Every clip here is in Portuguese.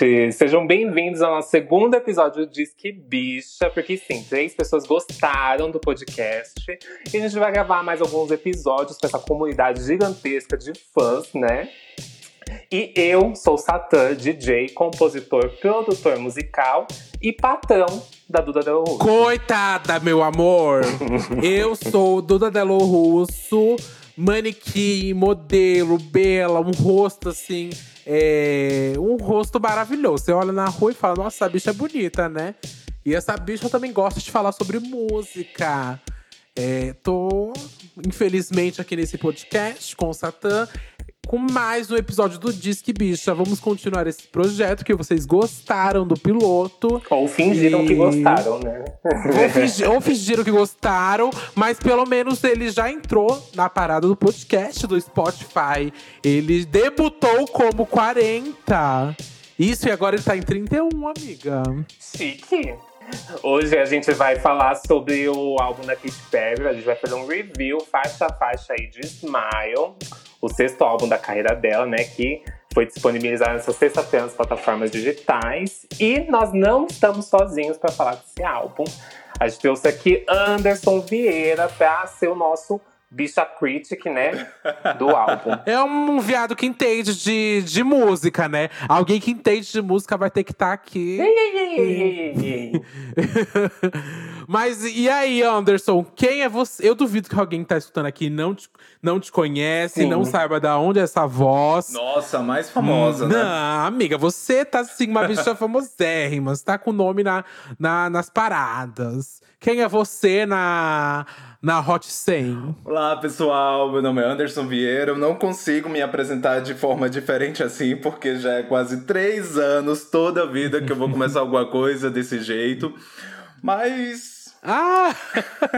Ouvintes! Sejam bem-vindos ao nosso segundo episódio do Disque Bicha, porque sim, três pessoas gostaram do podcast e a gente vai gravar mais alguns episódios com essa comunidade gigantesca de fãs, né? E eu sou Satã, DJ, compositor, produtor musical e patrão da Duda Delo Russo. Coitada, meu amor! eu sou Duda Delo Russo, manequim, modelo, bela, um rosto assim é, um rosto maravilhoso. Você olha na rua e fala, nossa, a bicha é bonita, né? E essa bicha também gosta de falar sobre música. É, tô, infelizmente, aqui nesse podcast com o Satã com mais um episódio do Disque Bicha. Vamos continuar esse projeto que vocês gostaram do piloto. Ou fingiram e... que gostaram, né? ou, fingi... ou, fingiram que gostaram, mas pelo menos ele já entrou na parada do podcast do Spotify. Ele debutou como 40. Isso, e agora ele tá em 31, amiga. Chique. Hoje a gente vai falar sobre o álbum da Katy Perry. A gente vai fazer um review faixa a faixa aí de Smile o sexto álbum da carreira dela, né? Que foi disponibilizado nessa sexta-feira nas plataformas digitais. E nós não estamos sozinhos para falar desse álbum. A gente trouxe aqui Anderson Vieira para ser o nosso bicha critic, né? Do álbum. É um viado que entende de, de música, né? Alguém que entende de música vai ter que estar tá aqui. Mas e aí, Anderson? Quem é você? Eu duvido que alguém que tá escutando aqui não te, não te conhece, Sim. não saiba de onde é essa voz. Nossa, mais famosa, hum, né? Não, amiga, você tá assim, uma bicha famosérrima. Você tá com o nome na, na, nas paradas. Quem é você na na Hot 100. Olá, pessoal. Meu nome é Anderson Vieira. Eu não consigo me apresentar de forma diferente assim, porque já é quase três anos, toda a vida, que eu vou começar alguma coisa desse jeito. Mas. Ah!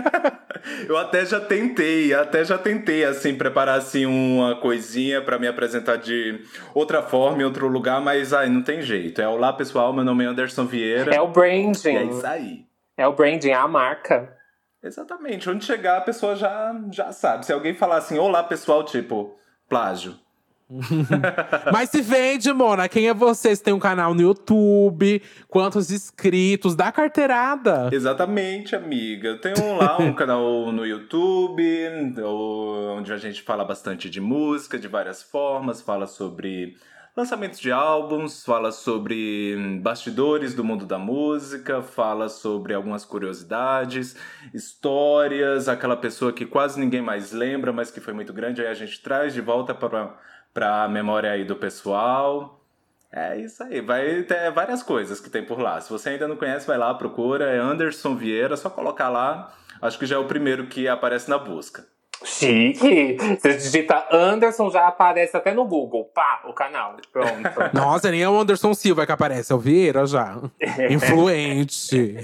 eu até já tentei, até já tentei assim preparar assim uma coisinha para me apresentar de outra forma em outro lugar, mas ai, não tem jeito. É olá, pessoal, meu nome é Anderson Vieira. É o branding. é isso aí. É o branding, é a marca. Exatamente. Onde chegar, a pessoa já, já sabe. Se alguém falar assim, olá, pessoal, tipo, plágio. Mas se vende, Mona. Quem é você? Você tem um canal no YouTube? Quantos inscritos? Dá carteirada. Exatamente, amiga. Eu tenho lá um canal no YouTube, onde a gente fala bastante de música, de várias formas, fala sobre lançamentos de álbuns, fala sobre bastidores do mundo da música, fala sobre algumas curiosidades, histórias, aquela pessoa que quase ninguém mais lembra, mas que foi muito grande, aí a gente traz de volta para para a memória aí do pessoal. É isso aí, vai ter várias coisas que tem por lá. Se você ainda não conhece, vai lá, procura, é Anderson Vieira, só colocar lá. Acho que já é o primeiro que aparece na busca. Chique! Você digita Anderson, já aparece até no Google. Pá, o canal. Pronto. Nossa, nem é o Anderson Silva que aparece, é o Vieira já. Influente.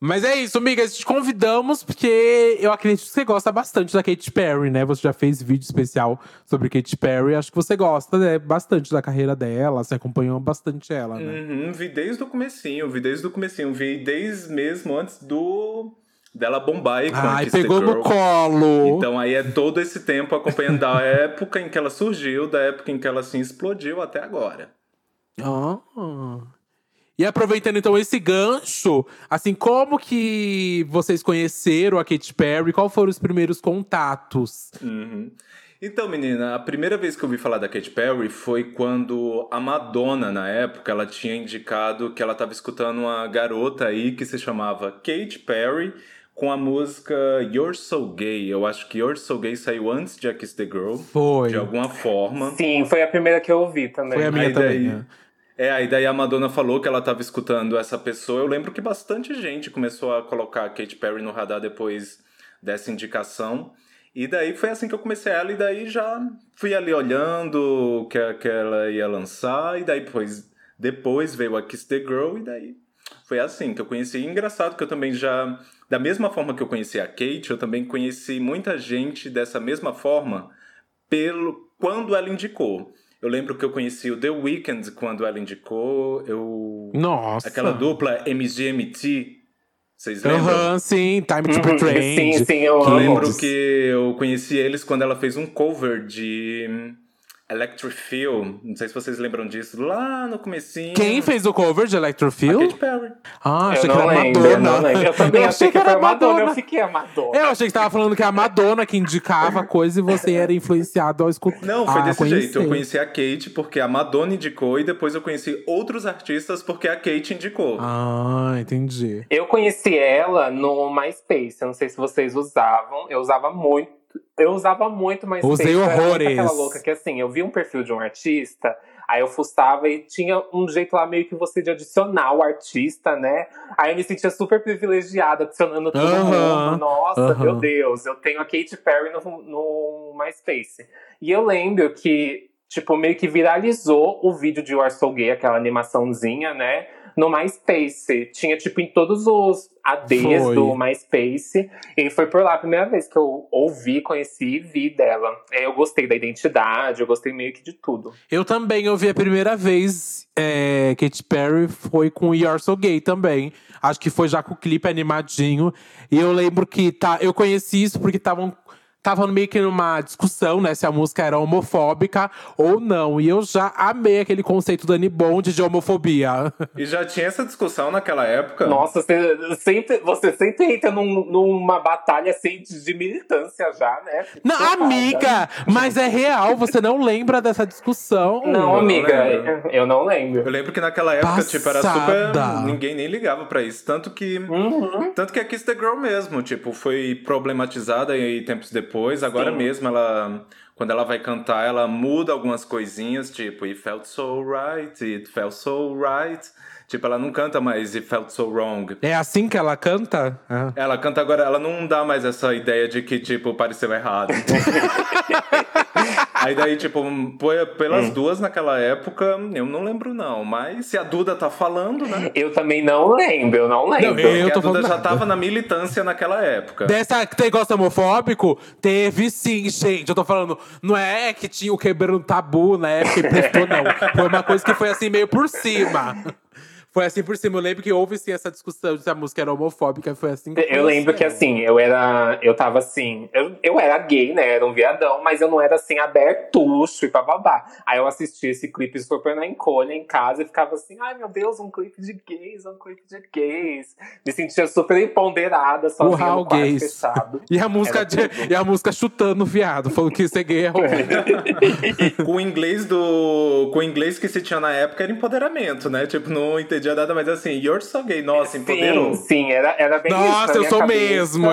Mas é isso, amigas. Te convidamos porque eu acredito que você gosta bastante da Katy Perry, né? Você já fez vídeo especial sobre Katy Perry. Acho que você gosta né, bastante da carreira dela. Você acompanhou bastante ela, né? Uhum, vi desde o comecinho, vi desde o comecinho. Vi desde mesmo antes do dela bombar aí com Ai, pegou no colo. Então aí é todo esse tempo acompanhando da época em que ela surgiu, da época em que ela assim explodiu até agora. Ah. E aproveitando então esse gancho, assim, como que vocês conheceram a Katy Perry? Qual foram os primeiros contatos? Uhum. Então, menina, a primeira vez que eu ouvi falar da Katy Perry foi quando a Madonna, na época, ela tinha indicado que ela estava escutando uma garota aí que se chamava Katy Perry com a música You're So Gay. Eu acho que You're So Gay saiu antes de I Kiss the Girl. Foi. De alguma forma. Sim, foi a primeira que eu ouvi também. Foi a minha aí também. Daí, né? É, aí daí a Madonna falou que ela estava escutando essa pessoa. Eu lembro que bastante gente começou a colocar a Katy Perry no radar depois dessa indicação. E daí foi assim que eu comecei ela, e daí já fui ali olhando o que, que ela ia lançar, e daí depois, depois veio a Kiss the Girl, e daí foi assim que eu conheci. E engraçado que eu também já, da mesma forma que eu conheci a Kate, eu também conheci muita gente dessa mesma forma pelo quando ela indicou. Eu lembro que eu conheci o The Weeknd quando ela indicou. Eu... Nossa! Aquela dupla MGMT. Vocês lembram? Aham, uhum, sim, Time to be Trend. Sim, sim, eu amo. lembro que eu conheci eles quando ela fez um cover de Electric Feel. Não sei se vocês lembram disso. Lá no comecinho. Quem fez o cover de Electric A Feel? Katy Perry. Ah, achei que era lembro, Madonna. eu não lembro. Eu também Eu achei que era foi a Madonna. Madonna. Eu fiquei a Madonna. Eu achei que tava falando que é a Madonna que indicava coisa e você era influenciado ao escutar. Não, foi desse conhecer. jeito. Eu conheci a Kate porque a Madonna indicou e depois eu conheci outros artistas porque a Kate indicou. Ah, entendi. Eu conheci ela no MySpace. Eu não sei se vocês usavam. Eu usava muito. Eu usava muito MySpace. Usei horrores. aquela louca que assim, eu vi um perfil de um artista, aí eu fuçava e tinha um jeito lá meio que você de adicionar o artista, né? Aí eu me sentia super privilegiada adicionando todo mundo. Nossa, meu Deus, eu tenho a Katy Perry no, no MySpace. E eu lembro que, tipo, meio que viralizou o vídeo de You Are So Gay, aquela animaçãozinha, né? No MySpace. Tinha, tipo, em todos os ADs Foi. do MySpace. E foi por lá a primeira vez que eu ouvi, conheci e vi dela. É, Eu gostei da identidade, eu gostei meio que de tudo. Eu também ouvi a primeira vez é, Katy Perry foi com You're So Gay também. Acho que foi já com o clipe animadinho. E eu lembro que tá, eu conheci isso porque estavam Tava meio que numa discussão, né? Se a música era homofóbica ou não. E eu já amei aquele conceito Dani Bond de homofobia. E já tinha essa discussão naquela época. Nossa, você sempre, você sempre entra num- numa batalha assim, de, militância já, né? Não, Chocada. amiga, mas é real, você não lembra dessa discussão? Não, Eu não amiga, lembro. eu não Eu lembro. que naquela época, tipo, era Passada. super. Ninguém nem ligava pra isso. Tanto que. Uhum. Tanto que a Kiss the Girl mesmo, tipo, foi problematizada aí tempos depois. Agora Sim. mesmo, ela. Quando ela vai cantar, ela muda algumas coisinhas, tipo, It felt so right, it felt so right. Tipo, ela não canta mais It felt so wrong. É assim que ela canta? Ah. Ela canta agora, ela não dá mais essa ideia de que, tipo, pareceu errado. Aí daí, tipo, foi pelas duas naquela época, eu não lembro não. Mas se a Duda tá falando, né? Eu também não lembro, eu não lembro. Não, eu tô a Duda já nada. tava na militância naquela época. Dessa que tem gosto homofóbico? Teve sim, gente. Eu tô falando, não é que tinha o quebrando tabu na época e prestou, não. Foi uma coisa que foi assim, meio por cima. Foi assim por cima. Eu lembro que houve sim essa discussão de se a música era homofóbica. e Foi assim que Eu foi lembro assim. que assim, eu era. Eu tava assim. Eu, eu era gay, né? Era um viadão, mas eu não era assim, abertucho e bababá. Aí eu assisti esse clipe super na encolha em casa e ficava assim, ai meu Deus, um clipe de gays, um clipe de gays. Me sentia super empoderada, Uau, no quarto gays. fechado. E a música, de- e a música chutando o viado, falando que ser gay é. Com o inglês do. Com o inglês que se tinha na época era empoderamento, né? Tipo, não entendia nada, mas assim, you're so gay. Nossa, empoderou. Sim, sim, era, era bem isso Nossa, eu minha sou cabeça. mesmo.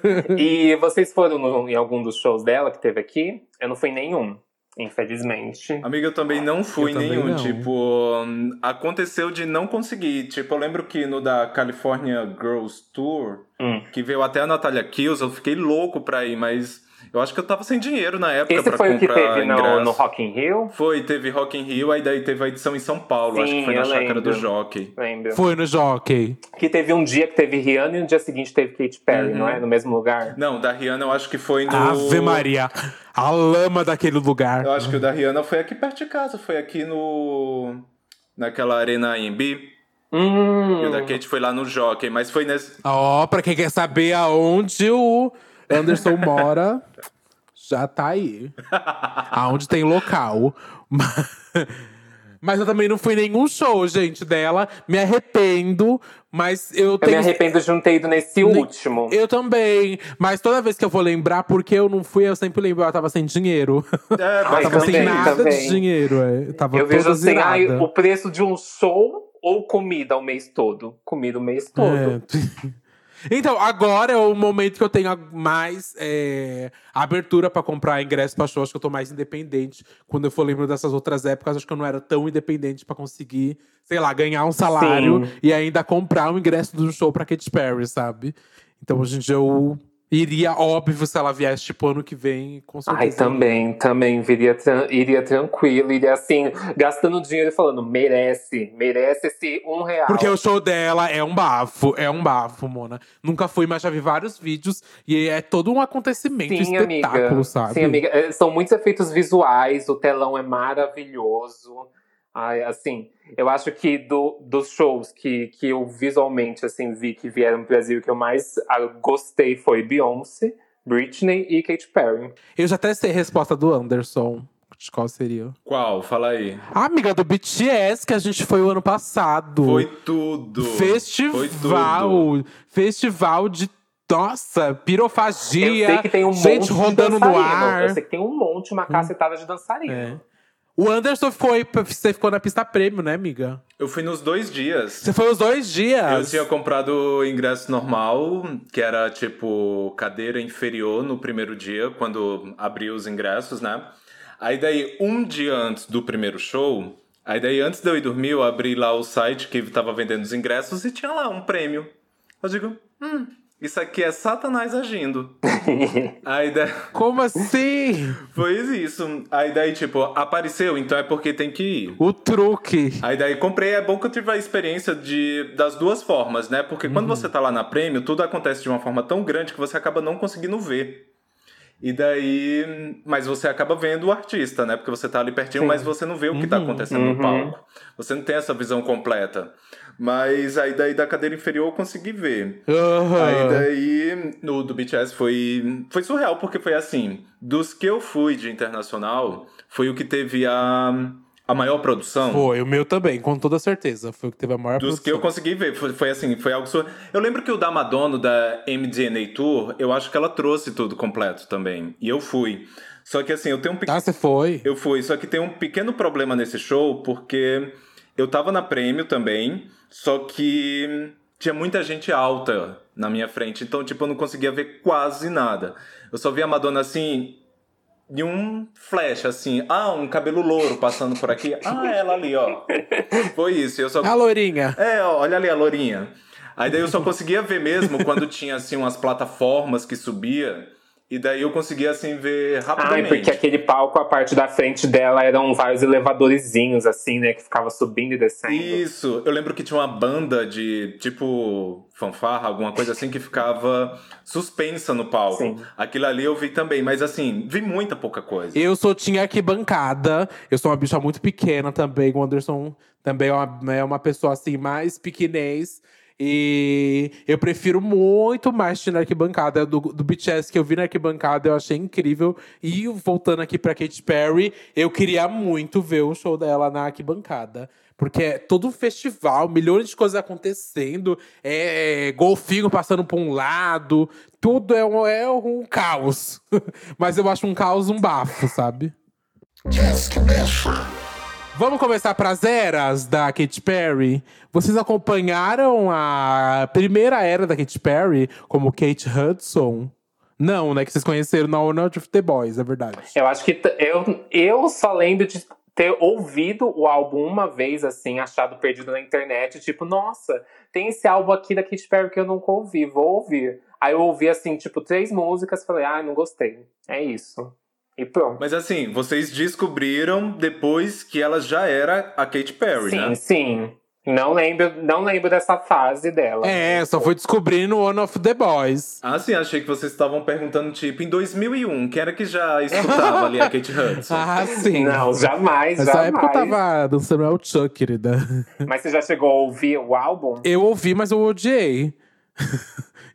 E vocês foram no- em algum dos shows dela que teve aqui? Eu não fui em nenhum, infelizmente. Amiga, eu também não fui Eu também nenhum. não. Tipo, aconteceu de não conseguir. Tipo, eu lembro que no da California Girls Tour, Hum. que veio até a Natália Kills, eu fiquei louco pra ir, mas eu acho que eu tava sem dinheiro na época Esse pra foi o que comprar teve no, no Rock in Rio? Foi, teve Rock in Rio, aí daí teve a edição em São Paulo, acho Sim, que foi na chácara lembro. do Jockey. Lembro. Foi no jockey. Que teve um dia que teve Rihanna e no dia seguinte teve Katy Perry, Uhum. não é? No mesmo lugar. Não, da Rihanna eu acho que foi no. Ave Maria. A lama daquele lugar. Eu acho que o da Rihanna foi aqui perto de casa, foi aqui no. Naquela arena AMB. Hum, E o da Kate foi lá no Jockey, mas foi nesse. Ó, pra quem quer saber aonde o Anderson mora, já tá aí. aonde tem local. Mas- Mas eu também não fui nenhum show, gente, dela. Me arrependo, mas eu eu tenho. me arrependo de não ter ido nesse Ne- último. Eu também. Mas toda vez que eu vou lembrar, porque eu não fui, eu sempre lembro, ela tava sem dinheiro. É, Ai, Ela tava sem também, nada também. de dinheiro. É. Tava Eu vejo assim, ai, o preço de um show ou comida o mês todo? Comida o mês todo. É. Então, agora é o momento que eu tenho mais é, abertura pra comprar ingresso pra show. Acho que eu tô mais independente. Quando eu for lembro dessas outras épocas, acho que eu não era tão independente pra conseguir, sei lá, ganhar um salário Sim. e ainda comprar um ingresso um show pra Katy Perry, sabe? Então, hoje em dia eu iria, óbvio, se ela viesse tipo ano que vem, com certeza. Ai, também, também viria, tran- iria tranquilo, iria assim, gastando dinheiro e falando, merece, merece esse um real. Porque o show dela é um bafo, é um bafo, Mona. Nunca fui, mas já vi vários vídeos e é todo um acontecimento, Sim, espetáculo, amiga. sabe? Sim, amiga. É, São muitos efeitos visuais, o telão é maravilhoso. Ai, assim, eu acho que do, dos shows que, que eu visualmente assim, vi que vieram pro Brasil, que eu mais ah, gostei foi Beyoncé, Britney e Katy Perry. Eu já até sei a resposta do Anderson. de qual seria. Qual? Fala aí. A amiga do BTS que a gente foi o ano passado. Foi tudo. Festival. Foi tudo. Festival de. Nossa, pirofagia. Eu sei que tem um gente monte rodando de no ar. Eu sei que tem um monte, uma cacetada de dançarino. É. O Anderson foi. Você ficou na pista prêmio, né, amiga? Eu fui nos dois dias. Você foi os dois dias. Eu tinha comprado o ingresso normal, que era tipo cadeira inferior no primeiro dia, quando abriu os ingressos, né? Aí daí, um dia antes do primeiro show, aí daí antes de eu ir dormir, eu abri lá o site que tava vendendo os ingressos e tinha lá um prêmio. Eu digo, hum, isso aqui é Satanás agindo. aí daí, Como assim? foi isso. Aí daí, tipo, apareceu, então é porque tem que ir. O truque. Aí daí comprei, é bom que eu tive a experiência de, das duas formas, né? Porque quando você tá lá na prêmio, tudo acontece de uma forma tão grande que você acaba não conseguindo ver. E daí. Mas você acaba vendo o artista, né? Porque você tá ali pertinho, Sim. mas você não vê o que tá acontecendo no Uhum. palco. Você não tem essa visão completa. Mas aí daí da cadeira inferior eu consegui ver. Aham. Aí daí, no do BTS foi, foi surreal, porque foi assim, dos que eu fui de internacional, foi o que teve a, a maior produção. Foi, o meu também, com toda certeza. Foi o que teve a maior Dos que eu produção. consegui ver, foi, foi assim, foi algo sur... Eu lembro que o da Madonna, da MDNA Tour, eu acho que ela trouxe tudo completo também. E eu fui. Só que assim, eu tenho um pequeno. Ah, você foi? Eu fui, só que tem um pequeno problema nesse show, porque eu tava na prêmio também, só que tinha muita gente alta na minha frente, então, tipo, eu não conseguia ver quase nada. Eu só via a Madonna assim, de um flash, assim, ah, um cabelo louro passando por aqui, ah, ela ali, ó. Foi isso, eu só A loirinha. é, ó, olha ali a lourinha. Aí daí eu só conseguia ver mesmo quando tinha assim umas plataformas que subia. E daí eu conseguia assim ver Ai, rapidamente. porque aquele palco, a parte da frente dela eram vários elevadorzinhos, assim, né? Que ficava subindo e descendo. Isso, eu lembro que tinha uma banda de tipo fanfarra, alguma coisa assim, que ficava suspensa no palco. Sim. Aquilo ali eu vi também, mas assim, vi muita pouca coisa. Eu sou tinha arquibancada. Eu sou uma bicha muito pequena também. O Anderson também é uma, é uma pessoa assim, mais pequenez. E eu prefiro muito mais tinha arquibancada. Do, do BTS que eu vi na arquibancada, eu achei incrível. E voltando aqui pra Katy Perry, eu queria muito ver o show dela na arquibancada. Porque é todo um festival, milhões de coisas acontecendo, é golfinho passando por um lado, tudo é um, é um caos. Mas eu acho um caos um bafo, sabe? Vamos começar pras eras da Katy Perry. Vocês acompanharam a primeira era da Katy Perry como Kate Hudson? Não, né? Que vocês conheceram na Honor of the Boys, é verdade. Eu acho que eu, eu só lembro de ter ouvido o álbum uma vez, assim, achado perdido na internet. Tipo, nossa, tem esse álbum aqui da Katy Perry que eu nunca ouvi, vou ouvir. Aí eu ouvi, assim, tipo, três músicas, falei, ah, não gostei. É isso. E pronto. Mas assim, vocês descobriram depois que ela já era a Katy Perry, sim, né? sim. Não lembro, não lembro dessa fase dela. É, só foi descobrindo One of the Boys. Ah, sim, achei que vocês estavam perguntando, tipo, em 2001, quem era que já escutava ali a Kate Hudson? Ah, sim. Não, jamais, Nessa jamais. época eu tava dançando El Chuck, querida. Mas você já chegou a ouvir o álbum? Eu ouvi, mas eu odiei.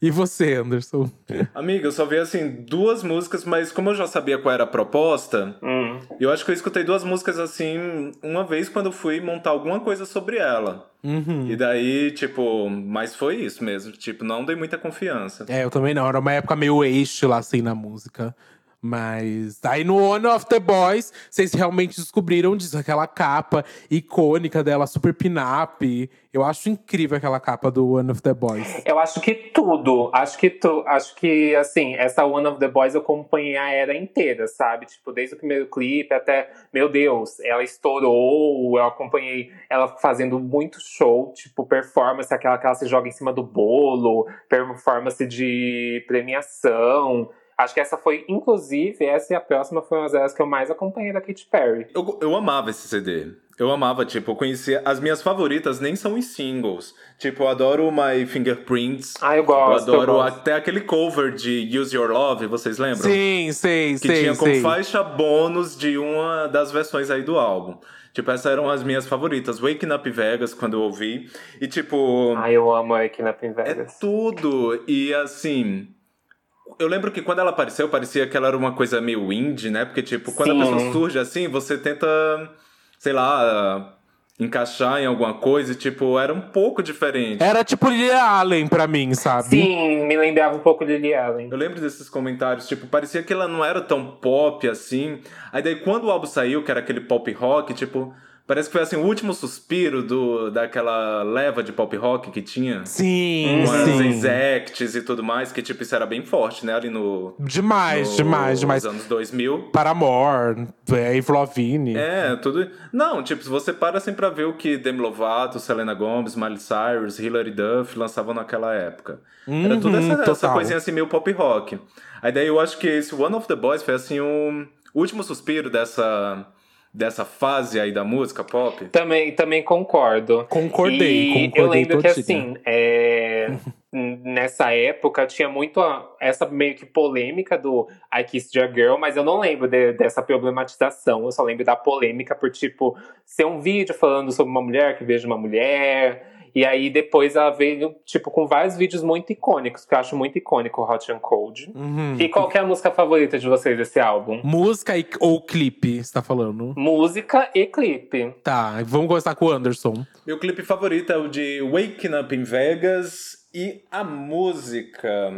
E você, Anderson? Amiga, eu só vi, assim, duas músicas, mas como eu já sabia qual era a proposta, Hum. eu acho que eu escutei duas músicas, assim, uma vez quando eu fui montar alguma coisa sobre ela. Uhum. E daí, tipo, mas foi isso mesmo, tipo, não dei muita confiança. É, eu também não. Era uma época meio eixo lá, assim, na música. Mas aí no One of the Boys, vocês realmente descobriram disso, aquela capa icônica dela, super pin-up. Eu acho incrível aquela capa do One of the Boys. Eu acho que tudo. Acho que tu, acho que assim, essa One of the Boys eu acompanhei a era inteira, sabe? Tipo, desde o primeiro clipe até, meu Deus, ela estourou, eu acompanhei ela fazendo muito show, tipo performance, aquela que ela se joga em cima do bolo, performance de premiação. Acho que essa foi, inclusive, essa e a próxima foram as eras que eu mais acompanhei da Katy Perry. Eu, eu amava esse CD. Eu amava, tipo, eu conhecia. As minhas favoritas nem são os singles. Tipo, eu adoro My Fingerprints. Ah, eu Eu gosto. adoro eu gosto. até aquele cover de Use Your Love, vocês lembram? Sim, sei, Que sei, tinha como sei. faixa bônus de uma das versões aí do álbum. Tipo, essas eram as minhas favoritas. Waking Up Vegas, quando eu ouvi. E, tipo, Ai, eu amo aqui na é Vegas. tudo. E, assim, eu lembro que quando ela apareceu, parecia que ela era uma coisa meio indie, né? Porque, tipo, quando Sim. a pessoa surge assim, você tenta, sei lá, encaixar em alguma coisa, e, tipo, era um pouco diferente. Era tipo Lily Allen pra mim, sabe? Sim, me lembrava um pouco de Lily Allen. Eu lembro desses comentários, tipo, parecia que ela não era tão pop assim. Aí daí quando o álbum saiu, que era aquele pop rock, tipo, Parece que foi assim o último suspiro do, daquela leva de pop rock que tinha. Sim, com sim. as exacts e tudo mais, que tipo, isso era bem forte, né? Ali no. Demais, no, demais, demais. Nos anos 2000. Paramore, Eve Lavigne. É, tudo. Não, tipo, se você para assim pra ver o que Demi Lovato, Selena Gomez, Miley Cyrus, Hilary Duff lançavam naquela época. Uhum, era tudo essa, essa coisinha assim meio pop rock. Aí daí eu acho que esse One of the Boys foi assim o último suspiro dessa dessa fase aí da música pop? Também, também concordo. Concordei, e concordei. Eu lembro que assim, é, nessa época tinha muito a, essa meio que polêmica do I Kissed Your Girl, mas eu não lembro de, dessa problematização. Eu só lembro da polêmica por tipo ser um vídeo falando sobre uma mulher que vejo uma mulher e aí depois ela veio, tipo, com vários vídeos muito icônicos, que eu acho muito icônico Hot and Cold. Uhum. E qual é a música favorita de vocês desse álbum? Música e, ou clipe, você tá falando? Música e clipe. Tá, vamos começar com o Anderson. Meu clipe favorito é o de Waking Up in Vegas e a música.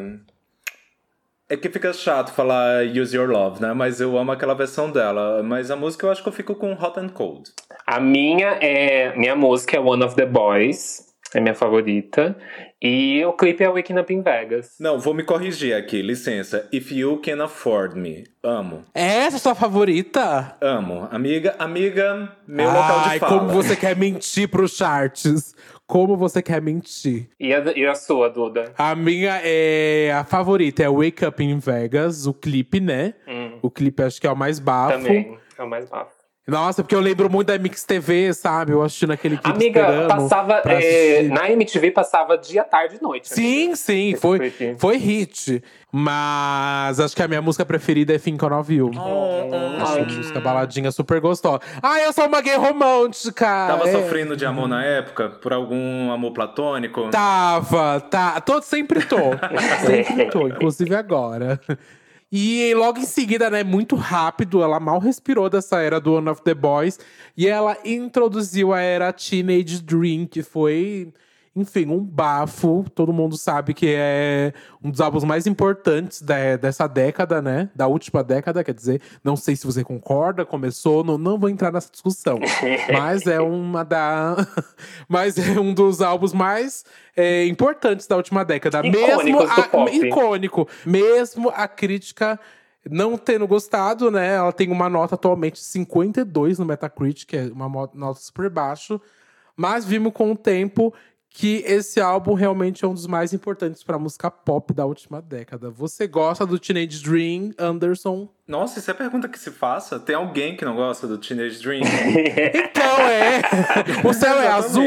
É que fica chato falar Use Your Love, né? Mas eu amo aquela versão dela. Mas a música eu acho que eu fico com Hot and Cold. A minha é. Minha música é One of the Boys. É minha favorita. E o clipe é Waking Up in Vegas. Não, vou me corrigir aqui, licença. If You Can Afford Me. Amo. É essa sua favorita? Amo. Amiga, amiga, meu Ai, local de fala. como você quer mentir pros charts. Como você quer mentir. E a, e a sua, Duda? A minha é. A favorita é Wake Up in Vegas, o clipe, né? Hum. O clipe acho que é o mais bafo. Também, é o mais bafo. Nossa, porque eu lembro muito da Mix TV, sabe? Eu assistindo aquele clipe Amiga, passava. É, na MTV passava dia, tarde e noite. Sim, amiga. sim, foi, foi hit. Mas acho que a minha música preferida é Think of You. Oh, acho oh. música baladinha super gostosa. Ah, eu sou uma gay romântica! Tava é. sofrendo de amor na época? Por algum amor platônico? Tava, tá. Tô, sempre tô. sempre tô, inclusive agora. E logo em seguida, né, muito rápido, ela mal respirou dessa era do One of the Boys. E ela introduziu a era Teenage Dream, que foi enfim, um bafo. Todo mundo sabe que é um dos álbuns mais importantes da, dessa década, né? Da última década, quer dizer. Não sei se você concorda, começou, não, não vou entrar nessa discussão. mas é uma da. mas é um dos álbuns mais é, importantes da última década. mesmo a, icônico. Mesmo a crítica não tendo gostado, né? Ela tem uma nota atualmente 52 no Metacritic, que é uma nota super baixo. Mas vimos com o tempo que esse álbum realmente é um dos mais importantes para a música pop da última década. Você gosta do Teenage Dream, Anderson? Nossa, isso é pergunta que se faça? Tem alguém que não gosta do Teenage Dream? então é! O céu é azul!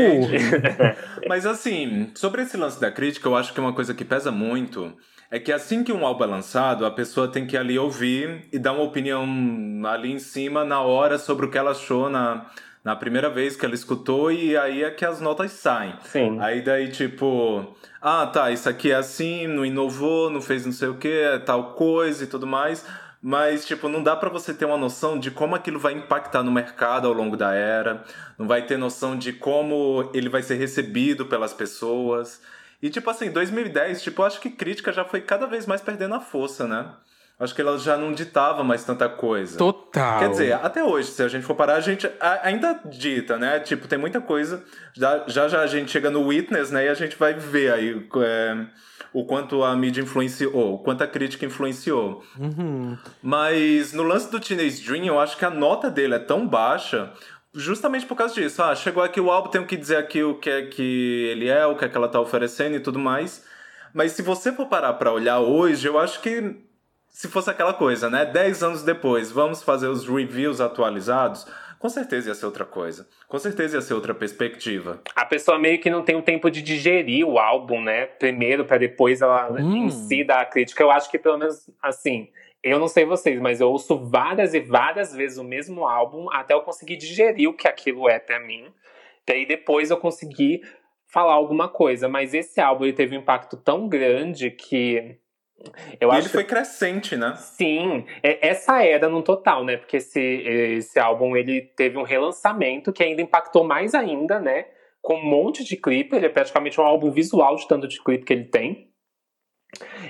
Mas assim, sobre esse lance da crítica, eu acho que uma coisa que pesa muito é que assim que um álbum é lançado, a pessoa tem que ali ouvir e dar uma opinião ali em cima, na hora, sobre o que ela achou na na primeira vez que ela escutou e aí é que as notas saem. Sim. Aí daí, tipo, ah, tá, isso aqui é assim, não inovou, não fez não sei o que, é tal coisa e tudo mais. Mas, tipo, não dá para você ter uma noção de como aquilo vai impactar no mercado ao longo da era. Não vai ter noção de como ele vai ser recebido pelas pessoas. E, tipo assim, 2010, tipo, acho que crítica já foi cada vez mais perdendo a força, né? Acho que ela já não ditava mais tanta coisa. Total. Quer dizer, até hoje, se a gente for parar, a gente ainda dita, né? Tipo, tem muita coisa. Já já, já a gente chega no Witness, né? E a gente vai ver aí é, o quanto a mídia influenciou, o quanto a crítica influenciou. Uhum. Mas no lance do Teenage Dream, eu acho que a nota dele é tão baixa justamente por causa disso. Ah, chegou aqui o álbum, tenho que dizer aqui o que é que ele é, o que é que ela tá oferecendo e tudo mais. Mas se você for parar para olhar hoje, eu acho que se fosse aquela coisa, né? Dez anos depois, vamos fazer os reviews atualizados, com certeza ia ser outra coisa. Com certeza ia ser outra perspectiva. A pessoa meio que não tem o tempo de digerir o álbum, né? Primeiro, para depois ela hum. em si dar a crítica. Eu acho que pelo menos assim. Eu não sei vocês, mas eu ouço várias e várias vezes o mesmo álbum até eu conseguir digerir o que aquilo é para mim. Daí depois eu consegui falar alguma coisa. Mas esse álbum ele teve um impacto tão grande que Eu e acho ele foi crescente, né? Sim, é, essa era no total, né? Porque esse, esse álbum ele teve um relançamento que ainda impactou mais ainda, né? Com um monte de clipe, ele é praticamente um álbum visual de tanto de clipe que ele tem.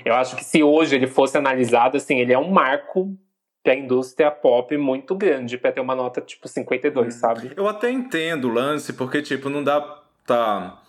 Eu acho que se hoje ele fosse analisado, assim, ele é um marco pra indústria pop muito grande pra ter uma nota tipo 52, sabe? Eu até entendo o lance, porque, tipo, não dá. Tá.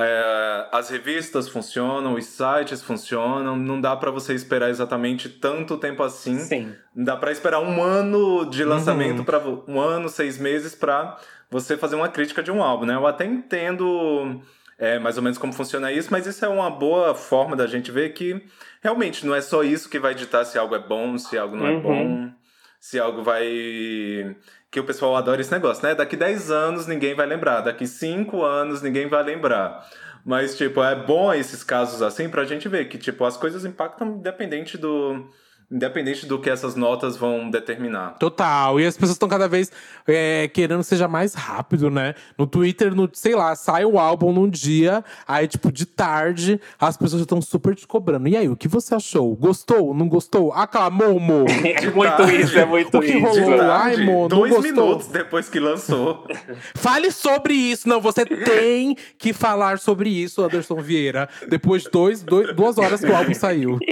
É, as revistas funcionam, os sites funcionam, não dá pra você esperar exatamente tanto tempo assim. Sim. Não dá pra esperar um ano de lançamento Uhum. para um ano, seis meses pra você fazer uma crítica de um álbum, né? Eu até entendo é, mais ou menos como funciona isso, mas isso é uma boa forma da gente ver que realmente não é só isso que vai ditar se algo é bom, se algo não é Uhum. bom, se algo vai. Que o pessoal adora esse negócio, né? Daqui 10 anos ninguém vai lembrar, daqui 5 anos ninguém vai lembrar. Mas, tipo, é bom esses casos assim pra gente ver que, tipo, as coisas impactam independente do. Independente do que essas notas vão determinar. Total. E as pessoas estão cada vez é, querendo que seja mais rápido, né? No Twitter, no, sei lá, sai o álbum num dia, aí, tipo, de tarde, as pessoas já estão super te cobrando. E aí, o que você achou? Gostou? Não gostou? Aclamou, mo? É muito tarde. isso, é muito O que isso. rolou? De Ai, mo, não dois gostou? minutos depois que lançou. Fale sobre isso. Não, você tem que falar sobre isso, Anderson Vieira. Depois de dois, dois, duas horas que o álbum saiu.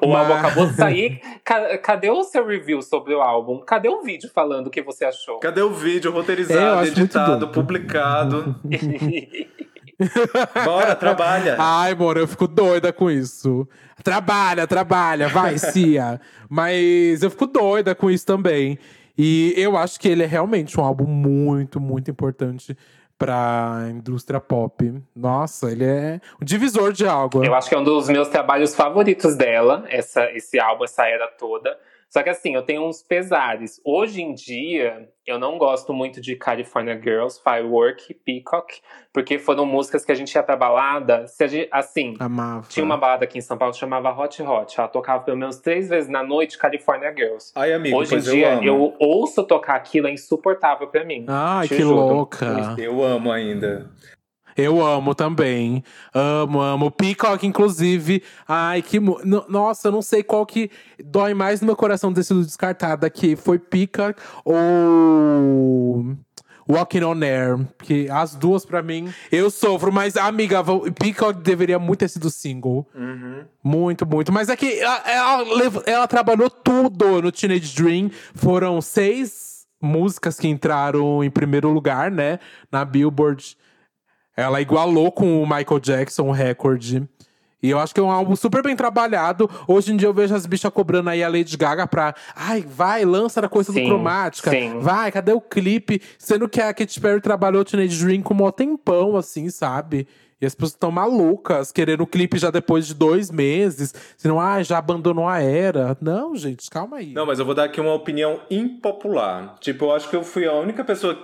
O álbum Mas- acabou de sair. Ca- Cadê o seu review sobre o álbum? Cadê o vídeo falando o que você achou? Cadê o vídeo É, roteirizado, muito editado, publicado? Bora, trabalha. Ai, amor, eu fico doida com isso. Trabalha, trabalha, vai, Cia. Mas eu fico doida com isso também. E eu acho que ele é realmente um álbum muito, muito importante pra indústria pop. Nossa, ele é um divisor de água. Eu acho que é um dos meus trabalhos favoritos dela, essa, esse álbum, essa era toda. Só que assim, eu tenho uns pesares. Hoje em dia, eu não gosto muito de California Girls, Firework, Peacock, porque foram músicas que a gente ia pra balada. Se a gente- assim, Amava. tinha uma balada aqui em São Paulo que chamava Hot Hot. Ela tocava pelo menos três vezes na noite California Girls. Ai, amigo, Hoje em dia, eu amo. eu ouço tocar aquilo, é insuportável pra mim. Ai, Te que juro. louca. Eu amo ainda. Eu amo também. Amo, amo. Peacock, inclusive. Ai, que. no- Nossa, eu não sei qual que dói mais no meu coração ter sido descartada aqui. Foi Peacock ou. Walking on Air. Que as duas, pra mim, eu sofro. Mas, amiga, Peacock deveria muito ter sido single. Muito, muito. Mas é que ela, ela ela trabalhou tudo no Teenage Dream. Foram seis músicas que entraram em primeiro lugar, né? Na Billboard. Ela igualou com o Michael Jackson o recorde. E eu acho que é um álbum super bem trabalhado. Hoje em dia eu vejo as bichas cobrando aí a Lady Gaga pra. Ai, vai, lança a coisa Sim, do cromática. sim. Vai, cadê o clipe? Sendo que a Katy Perry trabalhou o Teenage Dream com um tempão, assim, sabe? E as pessoas estão malucas, querendo o clipe já depois de dois meses. Senão, ah, já abandonou a era. Não, gente, calma aí. Não, mas eu vou dar aqui uma opinião impopular. Tipo, eu acho que eu fui a única pessoa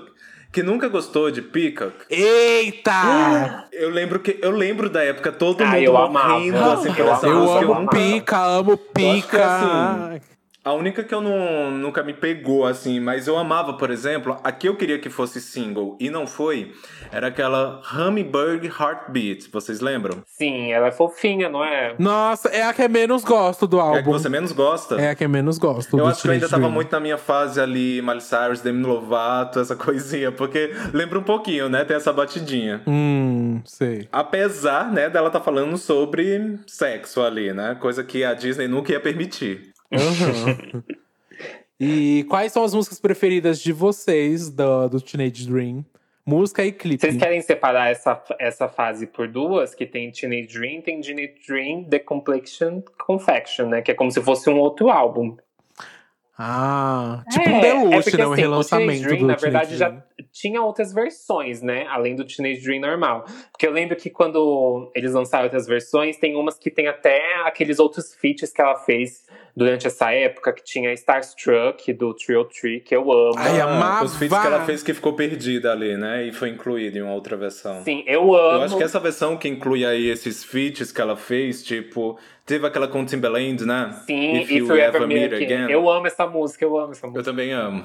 que nunca gostou de Peacock. Eita! Eu lembro que eu lembro da época todo Ah, mundo eu amava. morrendo assim Eu essa eu música. amo amava. pica, amo acho que, pica. assim, A única que eu não, nunca me pegou, assim, mas eu amava, por exemplo, a que eu queria que fosse single e não foi, era aquela Hummingbird Heartbeat. Vocês lembram? Sim, ela é fofinha, não é? Nossa, é a que eu menos gosto do É a que álbum. você menos gosta? É a que eu menos gosto. Eu do acho que eu ainda tava muito na minha fase ali, Miley Cyrus, Demi Lovato, essa coisinha, porque lembra um pouquinho, né? Tem essa batidinha. Hum, sei. Apesar, né, dela tá falando sobre sexo ali, né? Coisa que a Disney nunca ia permitir. Aham. e quais são as músicas preferidas de vocês do, do Teenage Dream? Música e clipe. Vocês querem separar essa, essa fase por duas? Que tem Teenage Dream, tem Teenage Dream The Complexion Confection, né? Que é como se fosse um outro álbum. Ah, tipo É, um deluxe, é né? Um assim, relançamento o Teenage Dream, do na Teenage verdade, já Dream. tinha outras versões, né? Além do Teenage Dream normal. Porque eu lembro que quando eles lançaram outras versões, tem umas que tem até aqueles outros feats que ela fez durante essa época, que tinha Starstruck, do Trio Tree, que eu amo. Ai, amava. Os feats que ela fez que ficou perdida ali, né? E foi incluído em uma outra versão. Sim, eu amo. Eu acho que essa versão que inclui aí esses feats que ela fez, tipo, teve aquela com Timbaland, né? Sim, If, You, Ever Meet Again. Eu amo essa música, eu amo essa Eu música. também amo.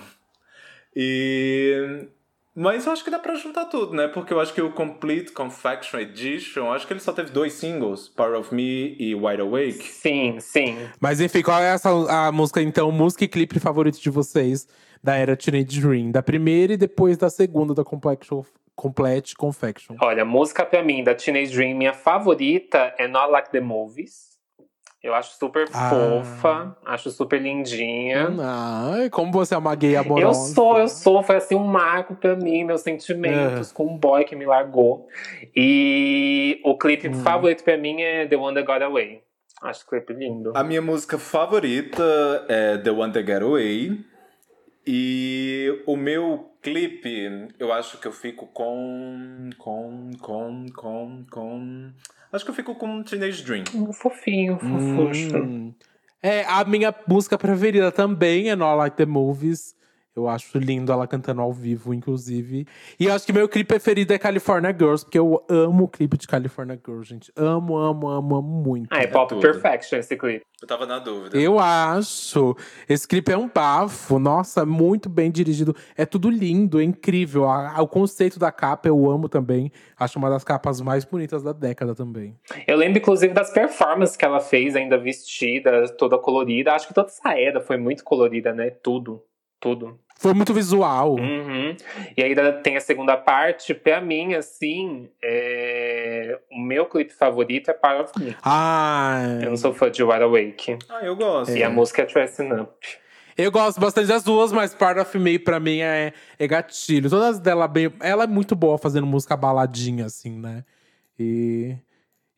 E Mas eu acho que dá pra juntar tudo, né? Porque eu acho que o Complete Confection Edition, acho que ele só teve dois singles, Power of Me e Wide Awake. Sim, sim. Mas enfim, qual é essa, a música, então, música e clipe favorito de vocês da era Teenage Dream? Da primeira e depois da segunda da Complexion, Complete Confection. Olha, música pra mim da Teenage Dream, minha favorita é Not Like the Movies. Eu acho super Ah. fofa, acho super lindinha. Ai, como você é uma gay amorosa. Eu sou, eu sou. Foi assim um marco pra mim, meus sentimentos É. com um boy que me largou. E o clipe Hum. favorito pra mim é The One That Got Away. Acho o clipe lindo. A minha música favorita é The One That Get Away. E o meu clipe, eu acho que eu fico com. com. com. com. com. Acho que eu fico com Teenage Dream. Um fofinho, fofucho. Hum. É, a minha música preferida também é Not Like the Movies. Eu acho lindo ela cantando ao vivo, inclusive. E eu acho que meu clipe preferido é California Girls, porque eu amo o clipe de California Girls, gente. Amo, amo, amo, amo muito. Ah, é Pop tudo. Perfection esse clipe. Eu tava na dúvida. Eu acho. Esse clipe é um bafo. Nossa, muito bem dirigido. É tudo lindo, é incrível. O conceito da capa eu amo também. Acho uma das capas mais bonitas da década também. Eu lembro, inclusive, das performances que ela fez, ainda vestida, toda colorida. Acho que toda essa era foi muito colorida, né? Tudo. Tudo. Foi muito visual. Uhum. E ainda tem a segunda parte. Pra mim, assim, é... o meu clipe favorito é Power of Me. Ah, Eu não sou fã de Wide Awake. Ah, eu gosto. E a música é Dressing Up. Eu gosto bastante das duas, mas Part of Me pra mim é, é gatilho. Todas dela bem. Ela é muito boa fazendo música baladinha, assim, né? E.